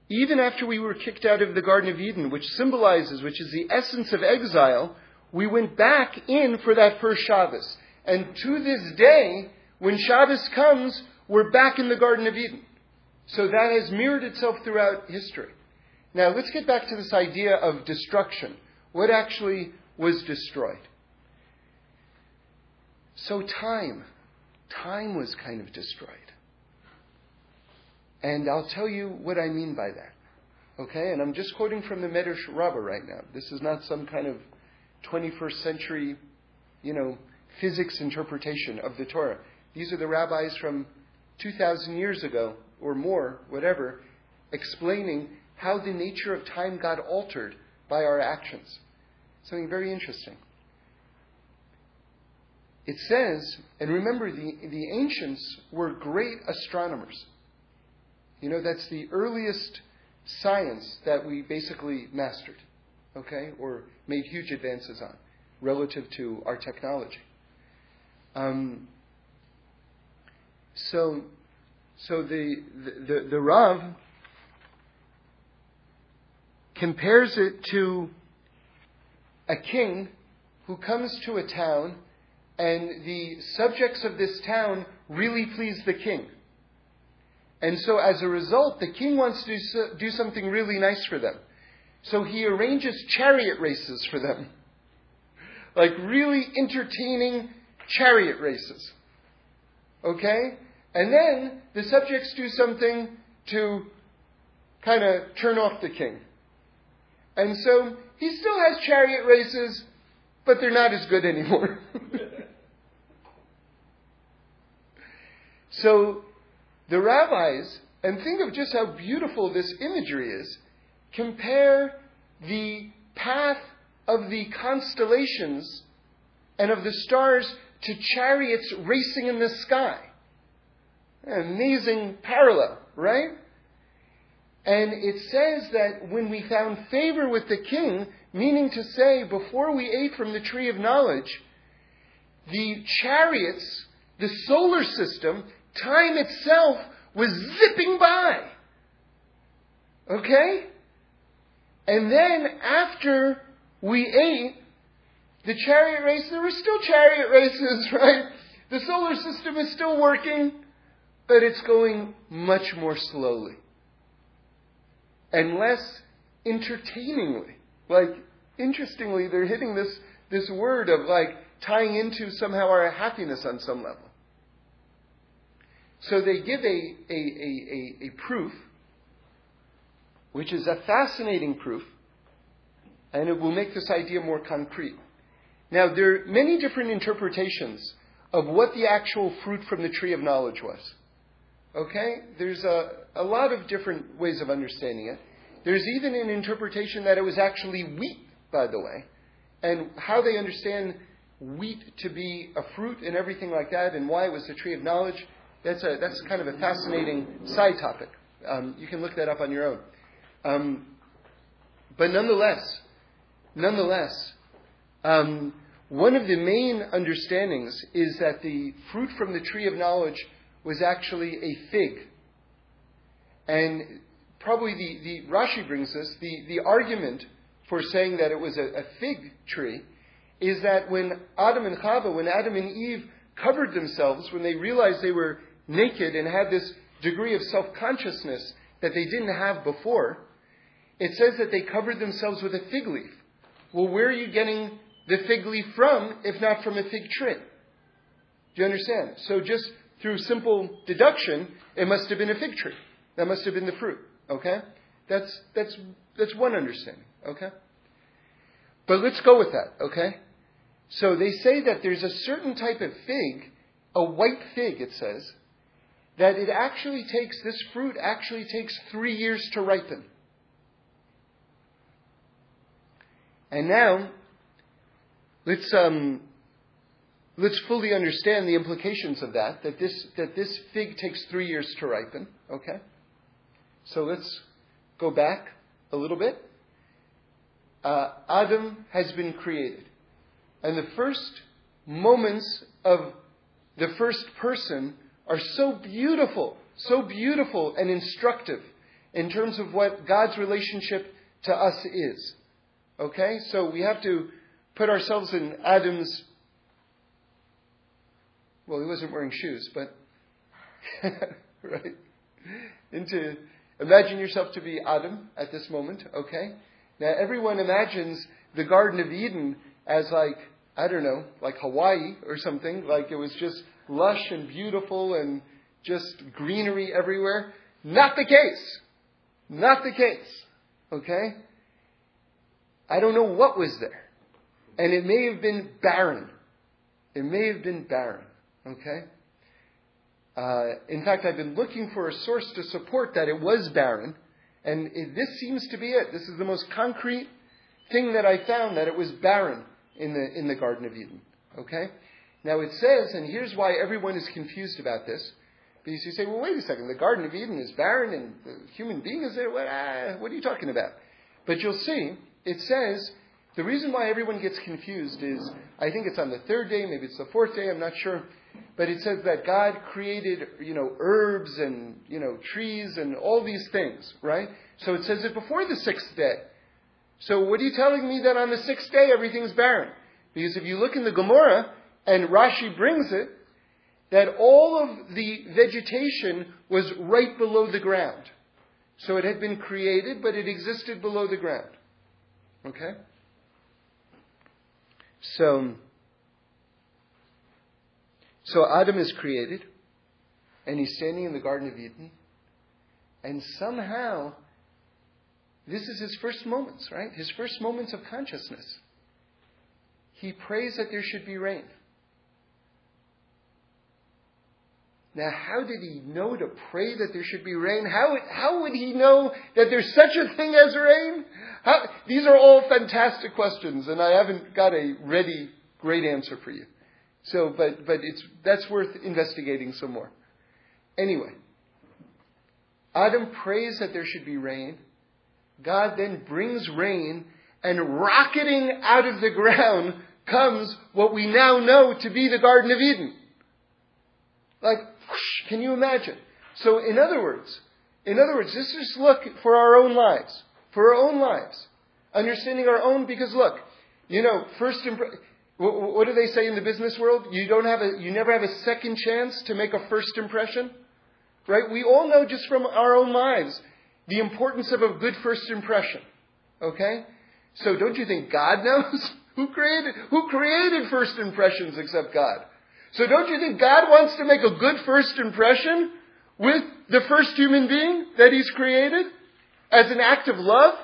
even after we were kicked out of the Garden of Eden, which symbolizes, which is the essence of exile, we went back in for that first Shabbos. And to this day, when Shabbos comes, we're back in the Garden of Eden. So that has mirrored itself throughout history. Now let's get back to this idea of destruction. What actually was destroyed? So time. Time was kind of destroyed. And I'll tell you what I mean by that. Okay? And I'm just quoting from the Medrash Rabbah right now. This is not some kind of 21st century, you know, physics interpretation of the Torah. These are the rabbis from 2,000 years ago or more, whatever, explaining how the nature of time got altered by our actions. Something very interesting. It says, and remember, the, the ancients were great astronomers. You know, that's the earliest science that we basically mastered okay, or made huge advances on relative to our technology. Um, so, so the, the, the Rav compares it to a king who comes to a town and the subjects of this town really please the king. And so as a result, the king wants to do something really nice for them. So he arranges chariot races for them. Like really entertaining chariot races. Okay? And then the subjects do something to kind of turn off the king. And so he still has chariot races, but they're not as good anymore. [laughs] so the rabbis, and think of just how beautiful this imagery is, compare the path of the constellations and of the stars to chariots racing in the sky. Amazing parallel, right? And it says that when we found favor with the king, meaning to say, before we ate from the tree of knowledge, the chariots, the solar system, time itself was zipping by. Okay? And then after we ate, the chariot race, there were still chariot races, [laughs] right? The solar system is still working, but it's going much more slowly. And less entertainingly. Like, interestingly, they're hitting this, this word of like tying into somehow our happiness on some level. So they give a, a, a, a, a proof, which is a fascinating proof, and it will make this idea more concrete. Now, there are many different interpretations of what the actual fruit from the tree of knowledge was. Okay? There's a, a lot of different ways of understanding it. There's even an interpretation that it was actually wheat, by the way, and how they understand wheat to be a fruit and everything like that, and why it was the tree of knowledge. That's a that's kind of a fascinating side topic. Um, you can look that up on your own. Um, but nonetheless, nonetheless, um, one of the main understandings is that the fruit from the tree of knowledge was actually a fig. And probably the, the Rashi brings this, the, the argument for saying that it was a, a fig tree is that when Adam and Chava, when Adam and Eve covered themselves, when they realized they were naked and had this degree of self consciousness that they didn't have before, it says that they covered themselves with a fig leaf. Well, where are you getting the fig leaf from if not from a fig tree? Do you understand? So, just through simple deduction, it must have been a fig tree. That must have been the fruit. Okay? That's, that's, that's one understanding. Okay? But let's go with that. Okay? So they say that there's a certain type of fig, a white fig, it says, that it actually takes, this fruit actually takes three years to ripen. And now, let's, um, let's fully understand the implications of that, that this, that this fig takes three years to ripen, okay? So let's go back a little bit. Uh, Adam has been created. And the first moments of the first person are so beautiful, so beautiful and instructive in terms of what God's relationship to us is. Okay? So we have to put ourselves in Adam's. Well, he wasn't wearing shoes, but. [laughs] right? Into. Imagine yourself to be Adam at this moment, okay? Now, everyone imagines the Garden of Eden as like, I don't know, like Hawaii or something. Like it was just lush and beautiful and just greenery everywhere. Not the case. Not the case. Okay? I don't know what was there. And it may have been barren. It may have been barren. Okay? Uh, in fact, I've been looking for a source to support that it was barren. And it, this seems to be it. This is the most concrete thing that I found that it was barren in the, in the Garden of Eden. Okay? Now it says, and here's why everyone is confused about this. Because you say, well, wait a second, the Garden of Eden is barren and the human being is there. What, ah, what are you talking about? But you'll see, it says, the reason why everyone gets confused is, I think it's on the third day, maybe it's the fourth day, I'm not sure. But it says that God created, you know, herbs and, you know, trees and all these things, right? So it says it before the sixth day. So what are you telling me that on the sixth day everything's barren? Because if you look in the Gemara, and Rashi brings it, that all of the vegetation was right below the ground. So it had been created, but it existed below the ground. Okay? So, so Adam is created, and he's standing in the Garden of Eden, and somehow this is his first moments, right? His first moments of consciousness. He prays that there should be rain. Now, how did he know to pray that there should be rain? How, how would he know that there's such a thing as rain? How, these are all fantastic questions, and I haven't got a ready, great answer for you. So, but, but it's, that's worth investigating some more. Anyway, Adam prays that there should be rain. God then brings rain, and rocketing out of the ground comes what we now know to be the Garden of Eden. Like, whoosh, can you imagine? So, in other words, in other words, let's just look for our own lives, for our own lives, understanding our own. Because look, you know, first impression. What do they say in the business world? You don't have a, you never have a second chance to make a first impression, right? We all know just from our own lives the importance of a good first impression. Okay? So don't you think God [laughs] knows? who created, who created first impressions except God? So don't you think God wants to make a good first impression with the first human being that He's created as an act of love?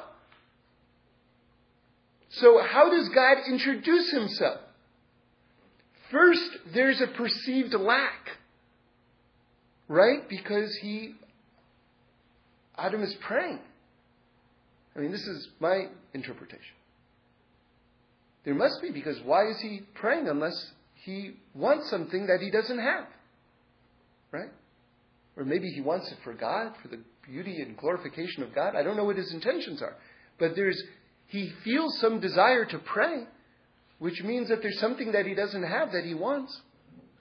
So how does God introduce Himself? First, there's a perceived lack. Right? Because he, Adam is praying. I mean, this is my interpretation. There must be, because why is he praying unless he wants something that he doesn't have? Right? Or maybe he wants it for God, for the beauty and glorification of God. I don't know what his intentions are. But there's, he feels some desire to pray, which means that there's something that he doesn't have that he wants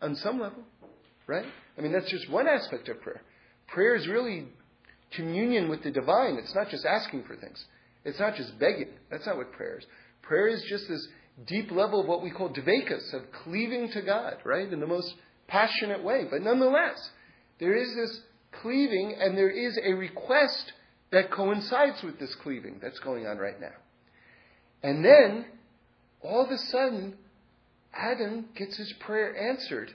on some level. Right? I mean, that's just one aspect of prayer. Prayer is really communion with the divine. It's not just asking for things. It's not just begging. That's not what prayer is. Prayer is just this deep level of what we call dvekas, of cleaving to God, right? In the most passionate way. But nonetheless, there is this cleaving and there is a request that coincides with this cleaving that's going on right now. And then, all of a sudden, Adam gets his prayer answered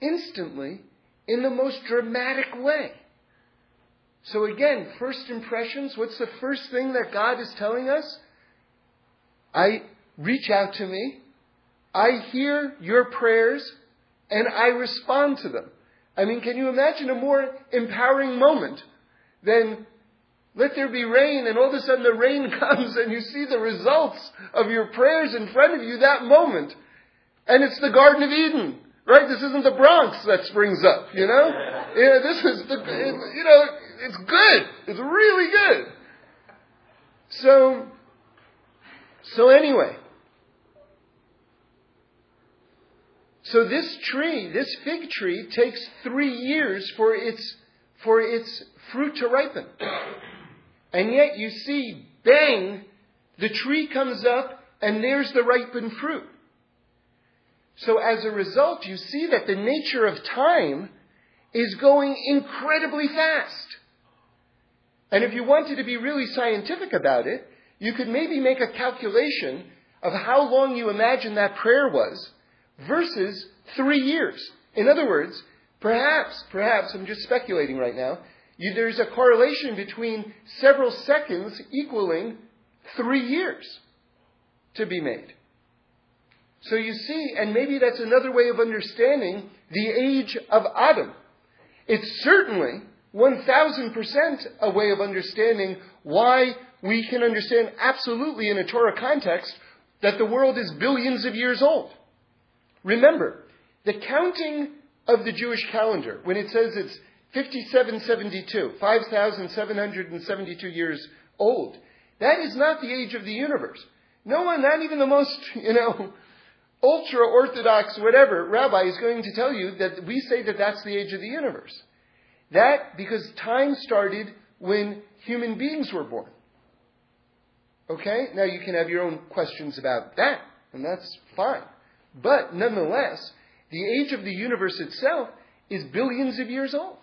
instantly in the most dramatic way. So again, first impressions, what's the first thing that God is telling us? I reach out to me, I hear your prayers, and I respond to them. I mean, can you imagine a more empowering moment than let there be rain, and all of a sudden the rain [laughs] comes and you see the results of your prayers in front of you that moment. And it's the Garden of Eden, right? This isn't the Bronx that springs up, you know? [laughs] Yeah, this is the, you know, it's good. It's really good. So, so anyway, so this tree, this fig tree, takes three years for its for its fruit to ripen, and yet you see, bang, the tree comes up, and there's the ripened fruit. So as a result, you see that the nature of time is going incredibly fast. And if you wanted to be really scientific about it, you could maybe make a calculation of how long you imagine that prayer was versus three years. In other words, perhaps, perhaps, I'm just speculating right now, you, there's a correlation between several seconds equaling three years to be made. So you see, and maybe that's another way of understanding the age of Adam. It's certainly 1000% a way of understanding why we can understand absolutely in a Torah context that the world is billions of years old. Remember, the counting of the Jewish calendar, when it says it's 5772, 5,772 years old, that is not the age of the universe. No one, not even the most, [laughs] you know, ultra orthodox whatever rabbi is going to tell you that we say that that's the age of the universe. That because time started when human beings were born. Okay? Now you can have your own questions about that, and that's fine. But nonetheless, the age of the universe itself is billions of years old.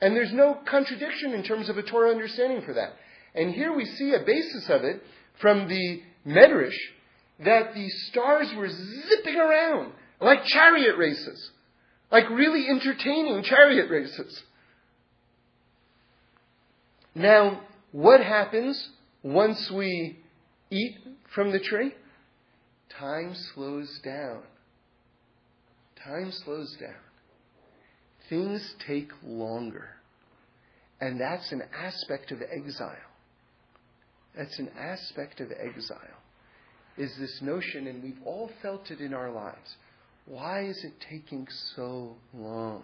And there's no contradiction in terms of a Torah understanding for that. And here we see a basis of it from the Medrash that the stars were zipping around like chariot races, like really entertaining chariot races. Now, what happens once we eat from the tree? Time slows down. Time slows down. Things take longer. And that's an aspect of exile. That's an aspect of exile. Is this notion, and we've all felt it in our lives. Why is it taking so long?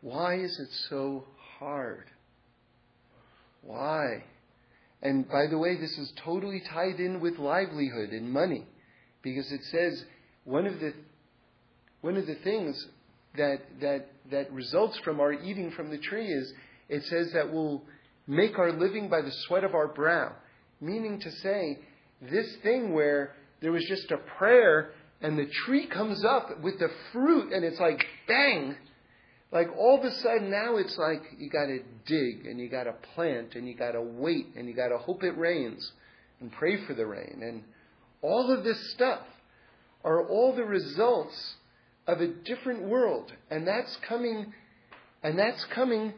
Why is it so hard? Why? And by the way, this is totally tied in with livelihood and money, because it says one of the one of the things that that that results from our eating from the tree is it says that we'll make our living by the sweat of our brow, meaning to say this thing where there was just a prayer and the tree comes up with the fruit and it's like bang. Like all of a sudden now it's like you got to dig and you got to plant and you got to wait and you got to hope it rains and pray for the rain. And all of this stuff are all the results of a different world, and that's coming, and that's coming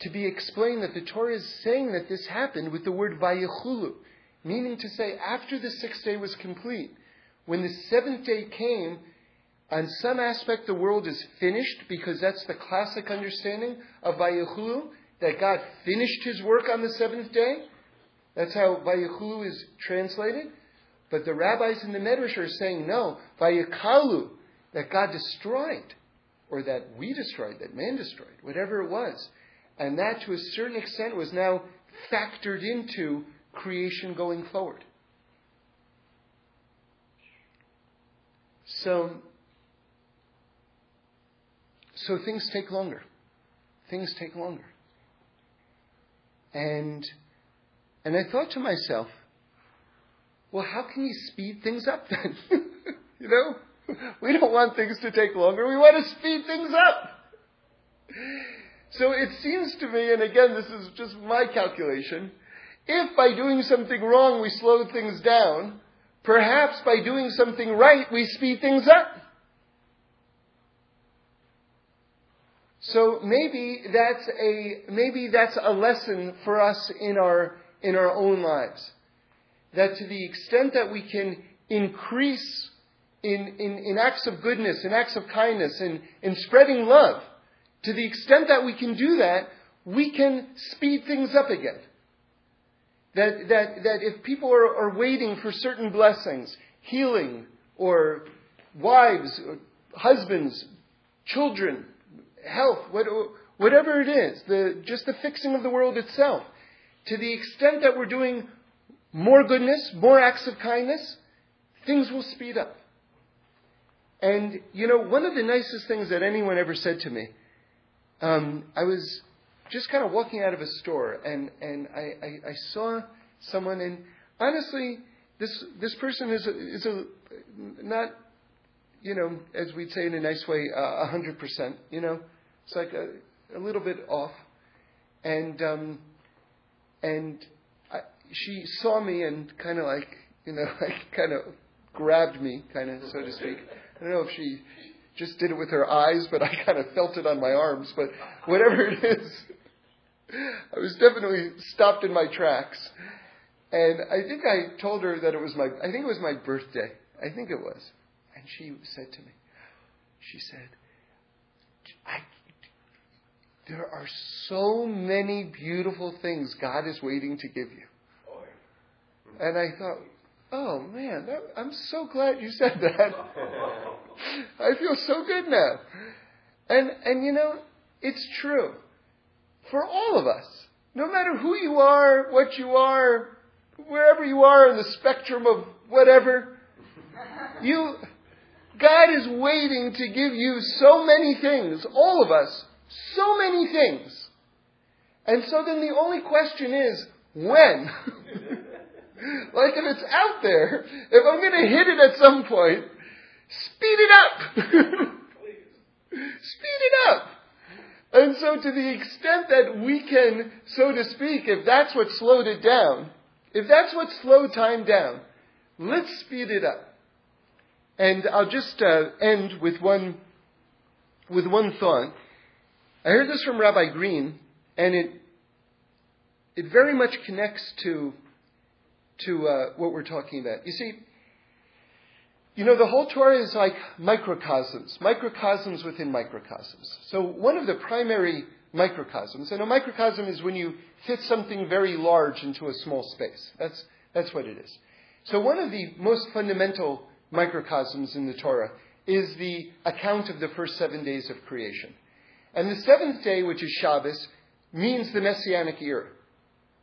to be explained that the Torah is saying that this happened with the word vayechulu, meaning to say after the sixth day was complete, when the seventh day came, on some aspect the world is finished because that's the classic understanding of vayechulu, that God finished His work on the seventh day. That's how vayechulu is translated. But the rabbis in the Medrash are saying no, vayekalu, that God destroyed, or that we destroyed, that man destroyed, whatever it was. And that to a certain extent was now factored into creation going forward. So, so things take longer. Things take longer. And, and I thought to myself, well, how can you speed things up then? [laughs] you know? We don't want things to take longer. We want to speed things up. So it seems to me, and again, this is just my calculation, if by doing something wrong we slow things down, perhaps by doing something right we speed things up. So maybe that's a maybe that's a lesson for us in our in our own lives. That to the extent that we can increase in, in, in acts of goodness, in acts of kindness, in, in spreading love, to the extent that we can do that, we can speed things up again. That, that, that if people are, are waiting for certain blessings, healing, or wives, or husbands, children, health, what, whatever it is, the, just the fixing of the world itself, to the extent that we're doing more goodness, more acts of kindness, things will speed up. And, you know, one of the nicest things that anyone ever said to me, um, I was just kind of walking out of a store and, and I, I, I saw someone and honestly, this, this person is a, is a, not, you know, as we'd say in a nice way, hundred percent, you know, it's like a, a little bit off. And, um, and I, she saw me and kind of like, you know, [laughs] like kind of grabbed me, kind of, so to speak. I don't know if she just did it with her eyes, but I kind of felt it on my arms. But whatever it is, I was definitely stopped in my tracks. And I think I told her that it was my, I think it was my birthday. I think it was. And she said to me, she said, I, there are so many beautiful things God is waiting to give you. And I thought, oh man, that, I'm so glad you said that. [laughs] I feel so good now. And, and you know, it's true. For all of us. No matter who you are, what you are, wherever you are in the spectrum of whatever, you, God is waiting to give you so many things, all of us, so many things. And so then the only question is, when? [laughs] like if it's out there, if I'm going to hit it at some point, speed it up. [laughs] speed it up. And so to the extent that we can, so to speak, if that's what slowed it down, if that's what slowed time down, let's speed it up. And I'll just uh, end with one, with one thought. I heard this from Rabbi Green, and it, it very much connects to to uh, what we're talking about. You see, you know, the whole Torah is like microcosms, microcosms within microcosms. So one of the primary microcosms, and a microcosm is when you fit something very large into a small space. That's, that's what it is. So one of the most fundamental microcosms in the Torah is the account of the first seven days of creation. And the seventh day, which is Shabbos, means the Messianic era.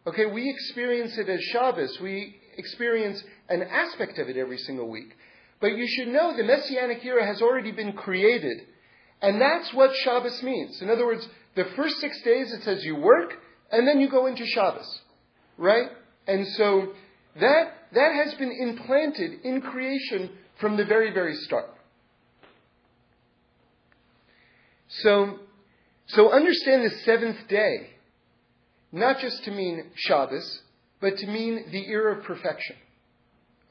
Okay, we experience it as Shabbos. We experience an aspect of it every single week. But you should know the Messianic era has already been created. And that's what Shabbos means. In other words, the first six days it says you work, and then you go into Shabbos. Right? And so that, that has been implanted in creation from the very, very start. So, so understand the seventh day not just to mean Shabbos, but to mean the era of perfection.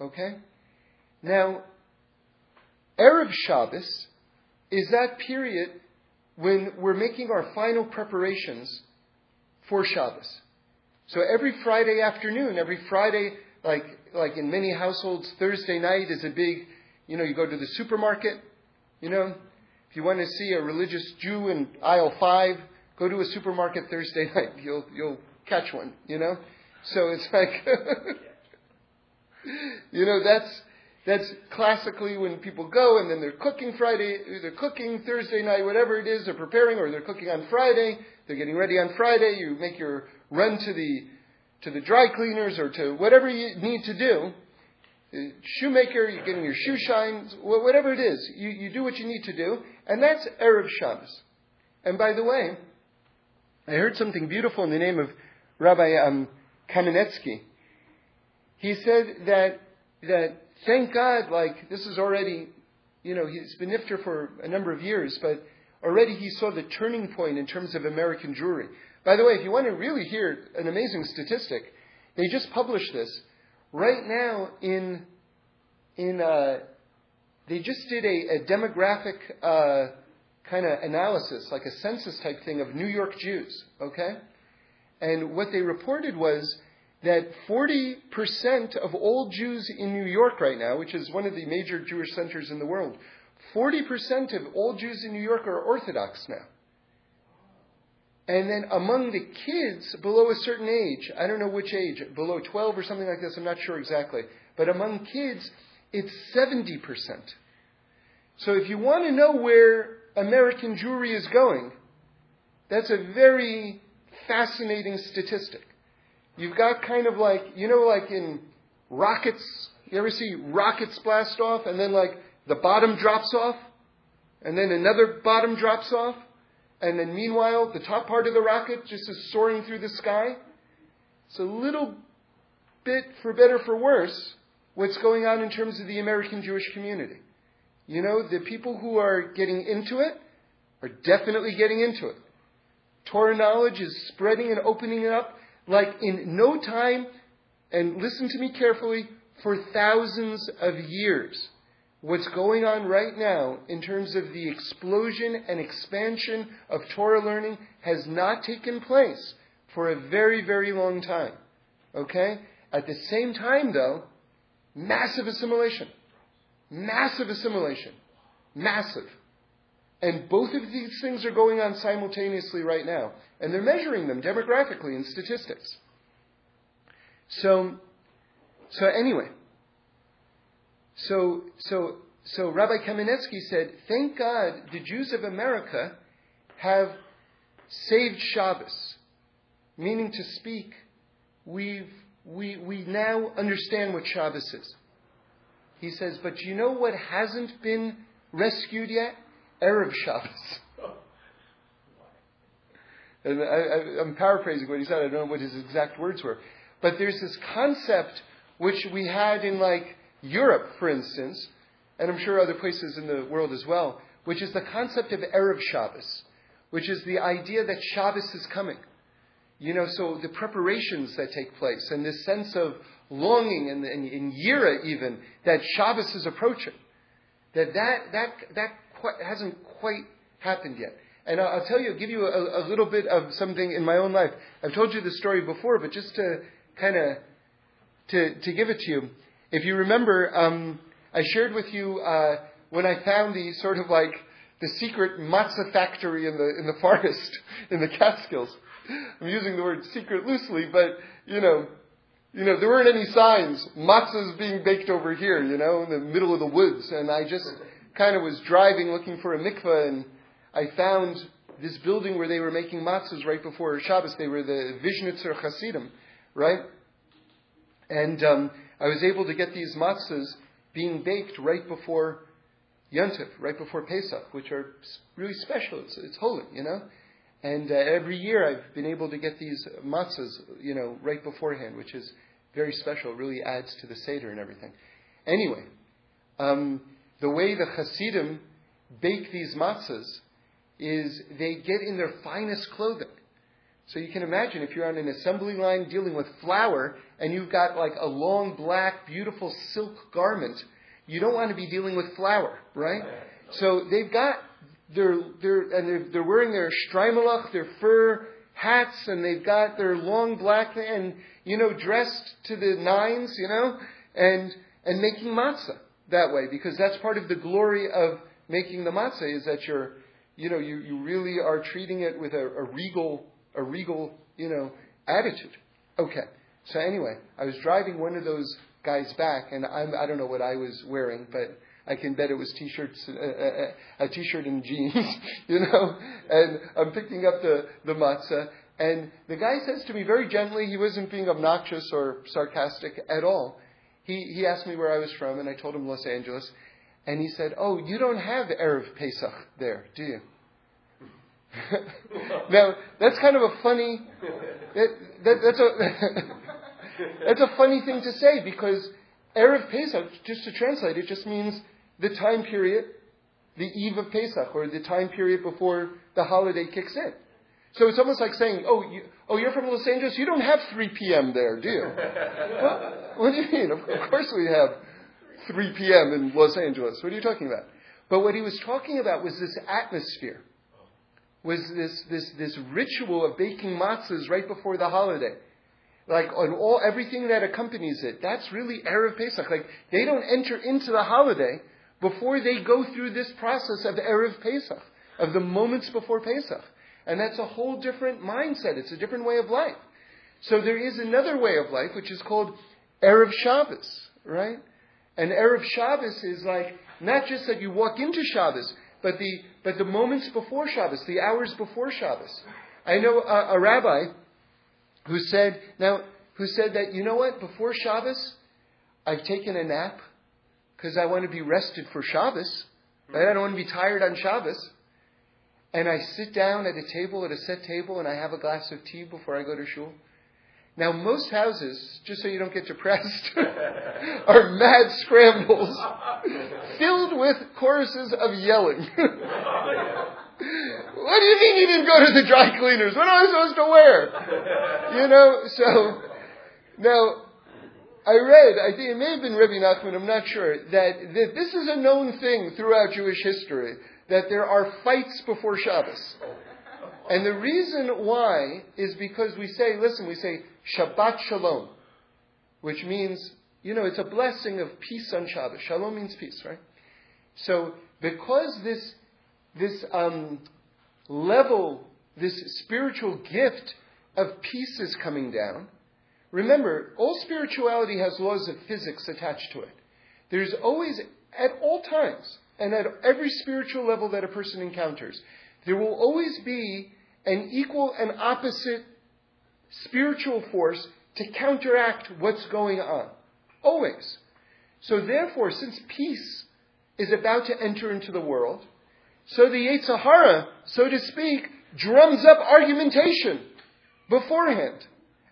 Okay? Now, Erev Shabbos is that period when we're making our final preparations for Shabbos. So every Friday afternoon, every Friday, like, like in many households, Thursday night is a big, you know, you go to the supermarket, you know, if you want to see a religious Jew in aisle five, go to a supermarket Thursday [laughs] night. You'll, you'll catch one, you know? So it's like, [laughs] you know, that's, that's classically when people go and then they're cooking Friday, they're cooking Thursday night, whatever it is, they're preparing, or they're cooking on Friday, they're getting ready on Friday, you make your run to the, to the dry cleaners or to whatever you need to do. Uh, shoemaker, you're getting your shoe shines, whatever it is, you, you do what you need to do, and that's Erev Shabbos. And by the way, I heard something beautiful in the name of Rabbi um, Kamenetsky. He said that that thank God, like this is already, you know, he's been Nifter for a number of years, but already he saw the turning point in terms of American Jewry. By the way, if you want to really hear an amazing statistic, they just published this right now in in uh, they just did a, a demographic uh, kind of analysis, like a census type thing of New York Jews. Okay, and what they reported was that 40% of all Jews in New York right now, which is one of the major Jewish centers in the world, 40% of all Jews in New York are Orthodox now. And then among the kids below a certain age, I don't know which age, below 12 or something like this, I'm not sure exactly, but among kids, it's 70%. So if you want to know where American Jewry is going, that's a very fascinating statistic. You've got kind of like, you know, like in rockets, you ever see rockets blast off and then like the bottom drops off and then another bottom drops off and then meanwhile the top part of the rocket just is soaring through the sky? It's a little bit, for better for worse, what's going on in terms of the American Jewish community. You know, the people who are getting into it are definitely getting into it. Torah knowledge is spreading and opening it up like in no time, and listen to me carefully, for thousands of years. What's going on right now in terms of the explosion and expansion of Torah learning has not taken place for a very, very long time. Okay? At the same time, though, massive assimilation. Massive assimilation. Massive. And both of these things are going on simultaneously right now. And they're measuring them demographically in statistics. So, so anyway, so, so, so Rabbi Kamenetsky said, thank God the Jews of America have saved Shabbos. Meaning to speak, we've, we, we now understand what Shabbos is. He says, but you know what hasn't been rescued yet? Erev Shabbos. [laughs] And I, am paraphrasing what he said. I don't know what his exact words were. But there's this concept which we had in like Europe, for instance, and I'm sure other places in the world as well, which is the concept of Erev Shabbos, which is the idea that Shabbos is coming. You know, so the preparations that take place and this sense of longing and in Yira even that Shabbos is approaching. That that that that quite, hasn't quite happened yet. And I'll, I'll tell you, give you a, a, little bit of something in my own life. I've told you this story before, but just to kind of to, to give it to you. If you remember, um, I shared with you uh, when I found the sort of like the secret matzah factory in the in the [laughs] forest in the Catskills. [laughs] I'm using the word secret loosely, but you know, you know, there weren't any signs matzahs being baked over here, you know, in the middle of the woods, and I just kind of was driving looking for a mikveh, and I found this building where they were making matzahs right before Shabbos. They were the Vishnitzer Hasidim, right? And um, I was able to get these matzahs being baked right before Yontif, right before Pesach, which are really special. It's, it's holy, you know. And uh, every year I've been able to get these matzahs, you know, right beforehand, which is very special. It really adds to the seder and everything. Anyway, um, the way the Hasidim bake these matzahs is they get in their finest clothing. So you can imagine if you're on an assembly line dealing with flour and you've got like a long black, beautiful silk garment, you don't want to be dealing with flour, right? So they've got their, their and they're, they're wearing their streimelach, their fur hats, and they've got their long black and you know dressed to the nines, you know, and and making matzah that way because that's part of the glory of making the matzah is that you're, you know, you, you really are treating it with a, a regal, a regal, you know, attitude. Okay. So anyway, I was driving one of those guys back, and I'm, I don't know what I was wearing, but I can bet it was t-shirts, uh, uh, a t-shirt and jeans, [laughs] you know. And I'm picking up the the matzah, and the guy says to me very gently, he wasn't being obnoxious or sarcastic at all. He he asked me where I was from, and I told him Los Angeles, and he said, "Oh, you don't have erev Pesach there, do you?" [laughs] now that's kind of a funny. That, that, that's a [laughs] that's a funny thing to say because erev Pesach, just to translate it, just means the time period, the eve of Pesach, or the time period before the holiday kicks in. So it's almost like saying, "Oh, you, oh, you're from Los Angeles. You don't have 3 p.m. there, do you?" [laughs] well, what do you mean? Of, of course we have 3 p.m. in Los Angeles. What are you talking about? But what he was talking about was this atmosphere, was this this this ritual of baking matzahs right before the holiday, like on all everything that accompanies it. That's really erev Pesach. Like they don't enter into the holiday before they go through this process of erev Pesach, of the moments before Pesach, and that's a whole different mindset. It's a different way of life. So there is another way of life which is called erev Shabbos, right? And Erev Shabbos is like not just that you walk into Shabbos, but the but the moments before Shabbos, the hours before Shabbos. I know a, a rabbi who said now who said that you know what before Shabbos I've taken a nap because I want to be rested for Shabbos. Right? I don't want to be tired on Shabbos. And I sit down at a table, at a set table, and I have a glass of tea before I go to shul. Now, most houses, just so you don't get depressed, [laughs] are mad scrambles [laughs] filled with choruses of yelling. [laughs] what do you mean you didn't go to the dry cleaners? What am I supposed to wear? You know, so now I read, I think it may have been Rabbi Nachman, I'm not sure, that, that this is a known thing throughout Jewish history, that there are fights before Shabbos. And the reason why is because we say, listen, we say, Shabbat Shalom, which means, you know, it's a blessing of peace on Shabbos. Shalom means peace, right? So, because this, this um, level, this spiritual gift of peace is coming down, remember, all spirituality has laws of physics attached to it. There's always, at all times, and at every spiritual level that a person encounters, there will always be an equal and opposite spiritual force to counteract what's going on. Always. So therefore, since peace is about to enter into the world, so the Yetzer Hara, so to speak, drums up argumentation beforehand.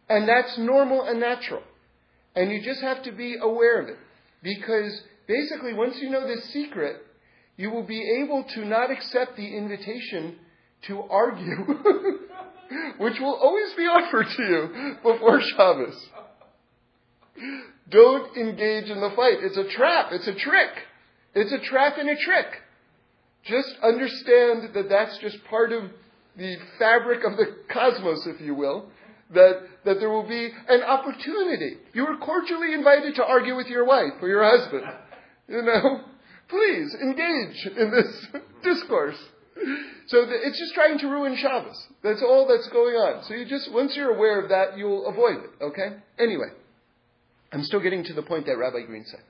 And that's normal and natural. And you just have to be aware of it. Because basically, once you know this secret, you will be able to not accept the invitation to argue [laughs] which will always be offered to you before Shabbos. Don't engage in the fight. It's a trap. It's a trick. It's a trap and a trick. Just understand that that's just part of the fabric of the cosmos, if you will. That, that there will be an opportunity. You are cordially invited to argue with your wife or your husband. You know, please engage in this [laughs] discourse. So the, it's just trying to ruin Shabbos. That's all that's going on. So you just, once you're aware of that, you'll avoid it, okay? Anyway, I'm still getting to the point that Rabbi Green said,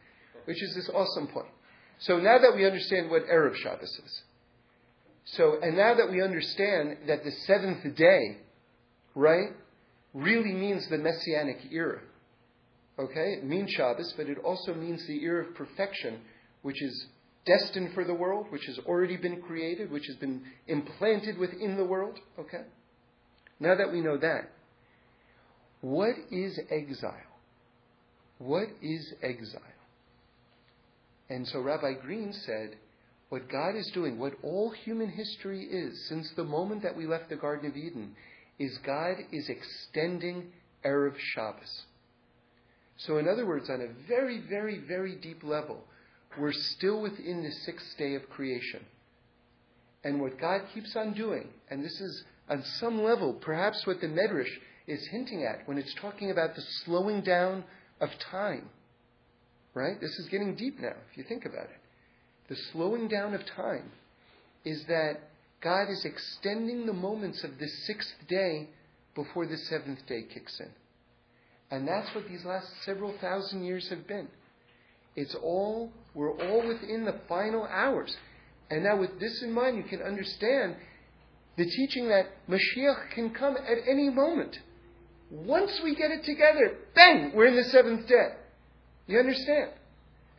which is this awesome point. So now that we understand what Erev Shabbos is, so, and now that we understand that the seventh day, right, really means the Messianic era, okay? It means Shabbos, but it also means the era of perfection, which is destined for the world, which has already been created, which has been implanted within the world. Okay? Now that we know that, what is exile? What is exile? And so Rabbi Green said, what God is doing, what all human history is, since the moment that we left the Garden of Eden, is God is extending Erev Shabbos. So, in other words, on a very, very, very deep level, we're still within the sixth day of creation. And what God keeps on doing, and this is on some level perhaps what the Medrash is hinting at when it's talking about the slowing down of time. Right? This is getting deep now, if you think about it. The slowing down of time is that God is extending the moments of the sixth day before the seventh day kicks in. And that's what these last several thousand years have been. It's all, we're all within the final hours. And now, with this in mind, you can understand the teaching that Mashiach can come at any moment. Once we get it together, bang, we're in the seventh day. You understand?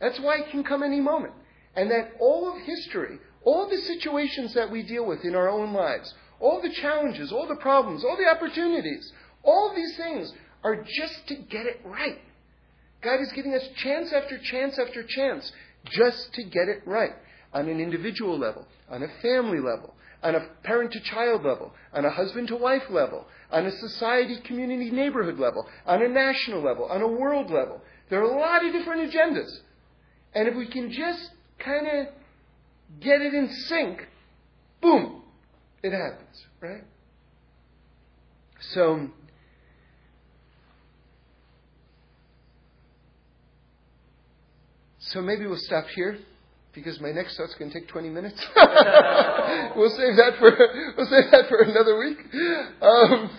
That's why it can come any moment. And that all of history, all the situations that we deal with in our own lives, all the challenges, all the problems, all the opportunities, all these things are just to get it right. God is giving us chance after chance after chance just to get it right on an individual level, on a family level, on a parent to child level, on a husband to wife level, on a society, community, neighborhood level, on a national level, on a world level. There are a lot of different agendas. And if we can just kind of get it in sync, boom, it happens, right? So, so maybe we'll stop here because my next thought's going to take 20 minutes. [laughs] we'll save that for we'll save that for another week. Um,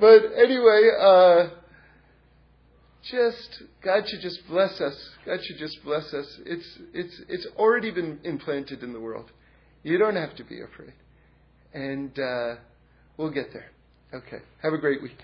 but anyway, uh, just God should just bless us. God should just bless us. It's it's it's already been implanted in the world. You don't have to be afraid, and uh, we'll get there. Okay. Have a great week.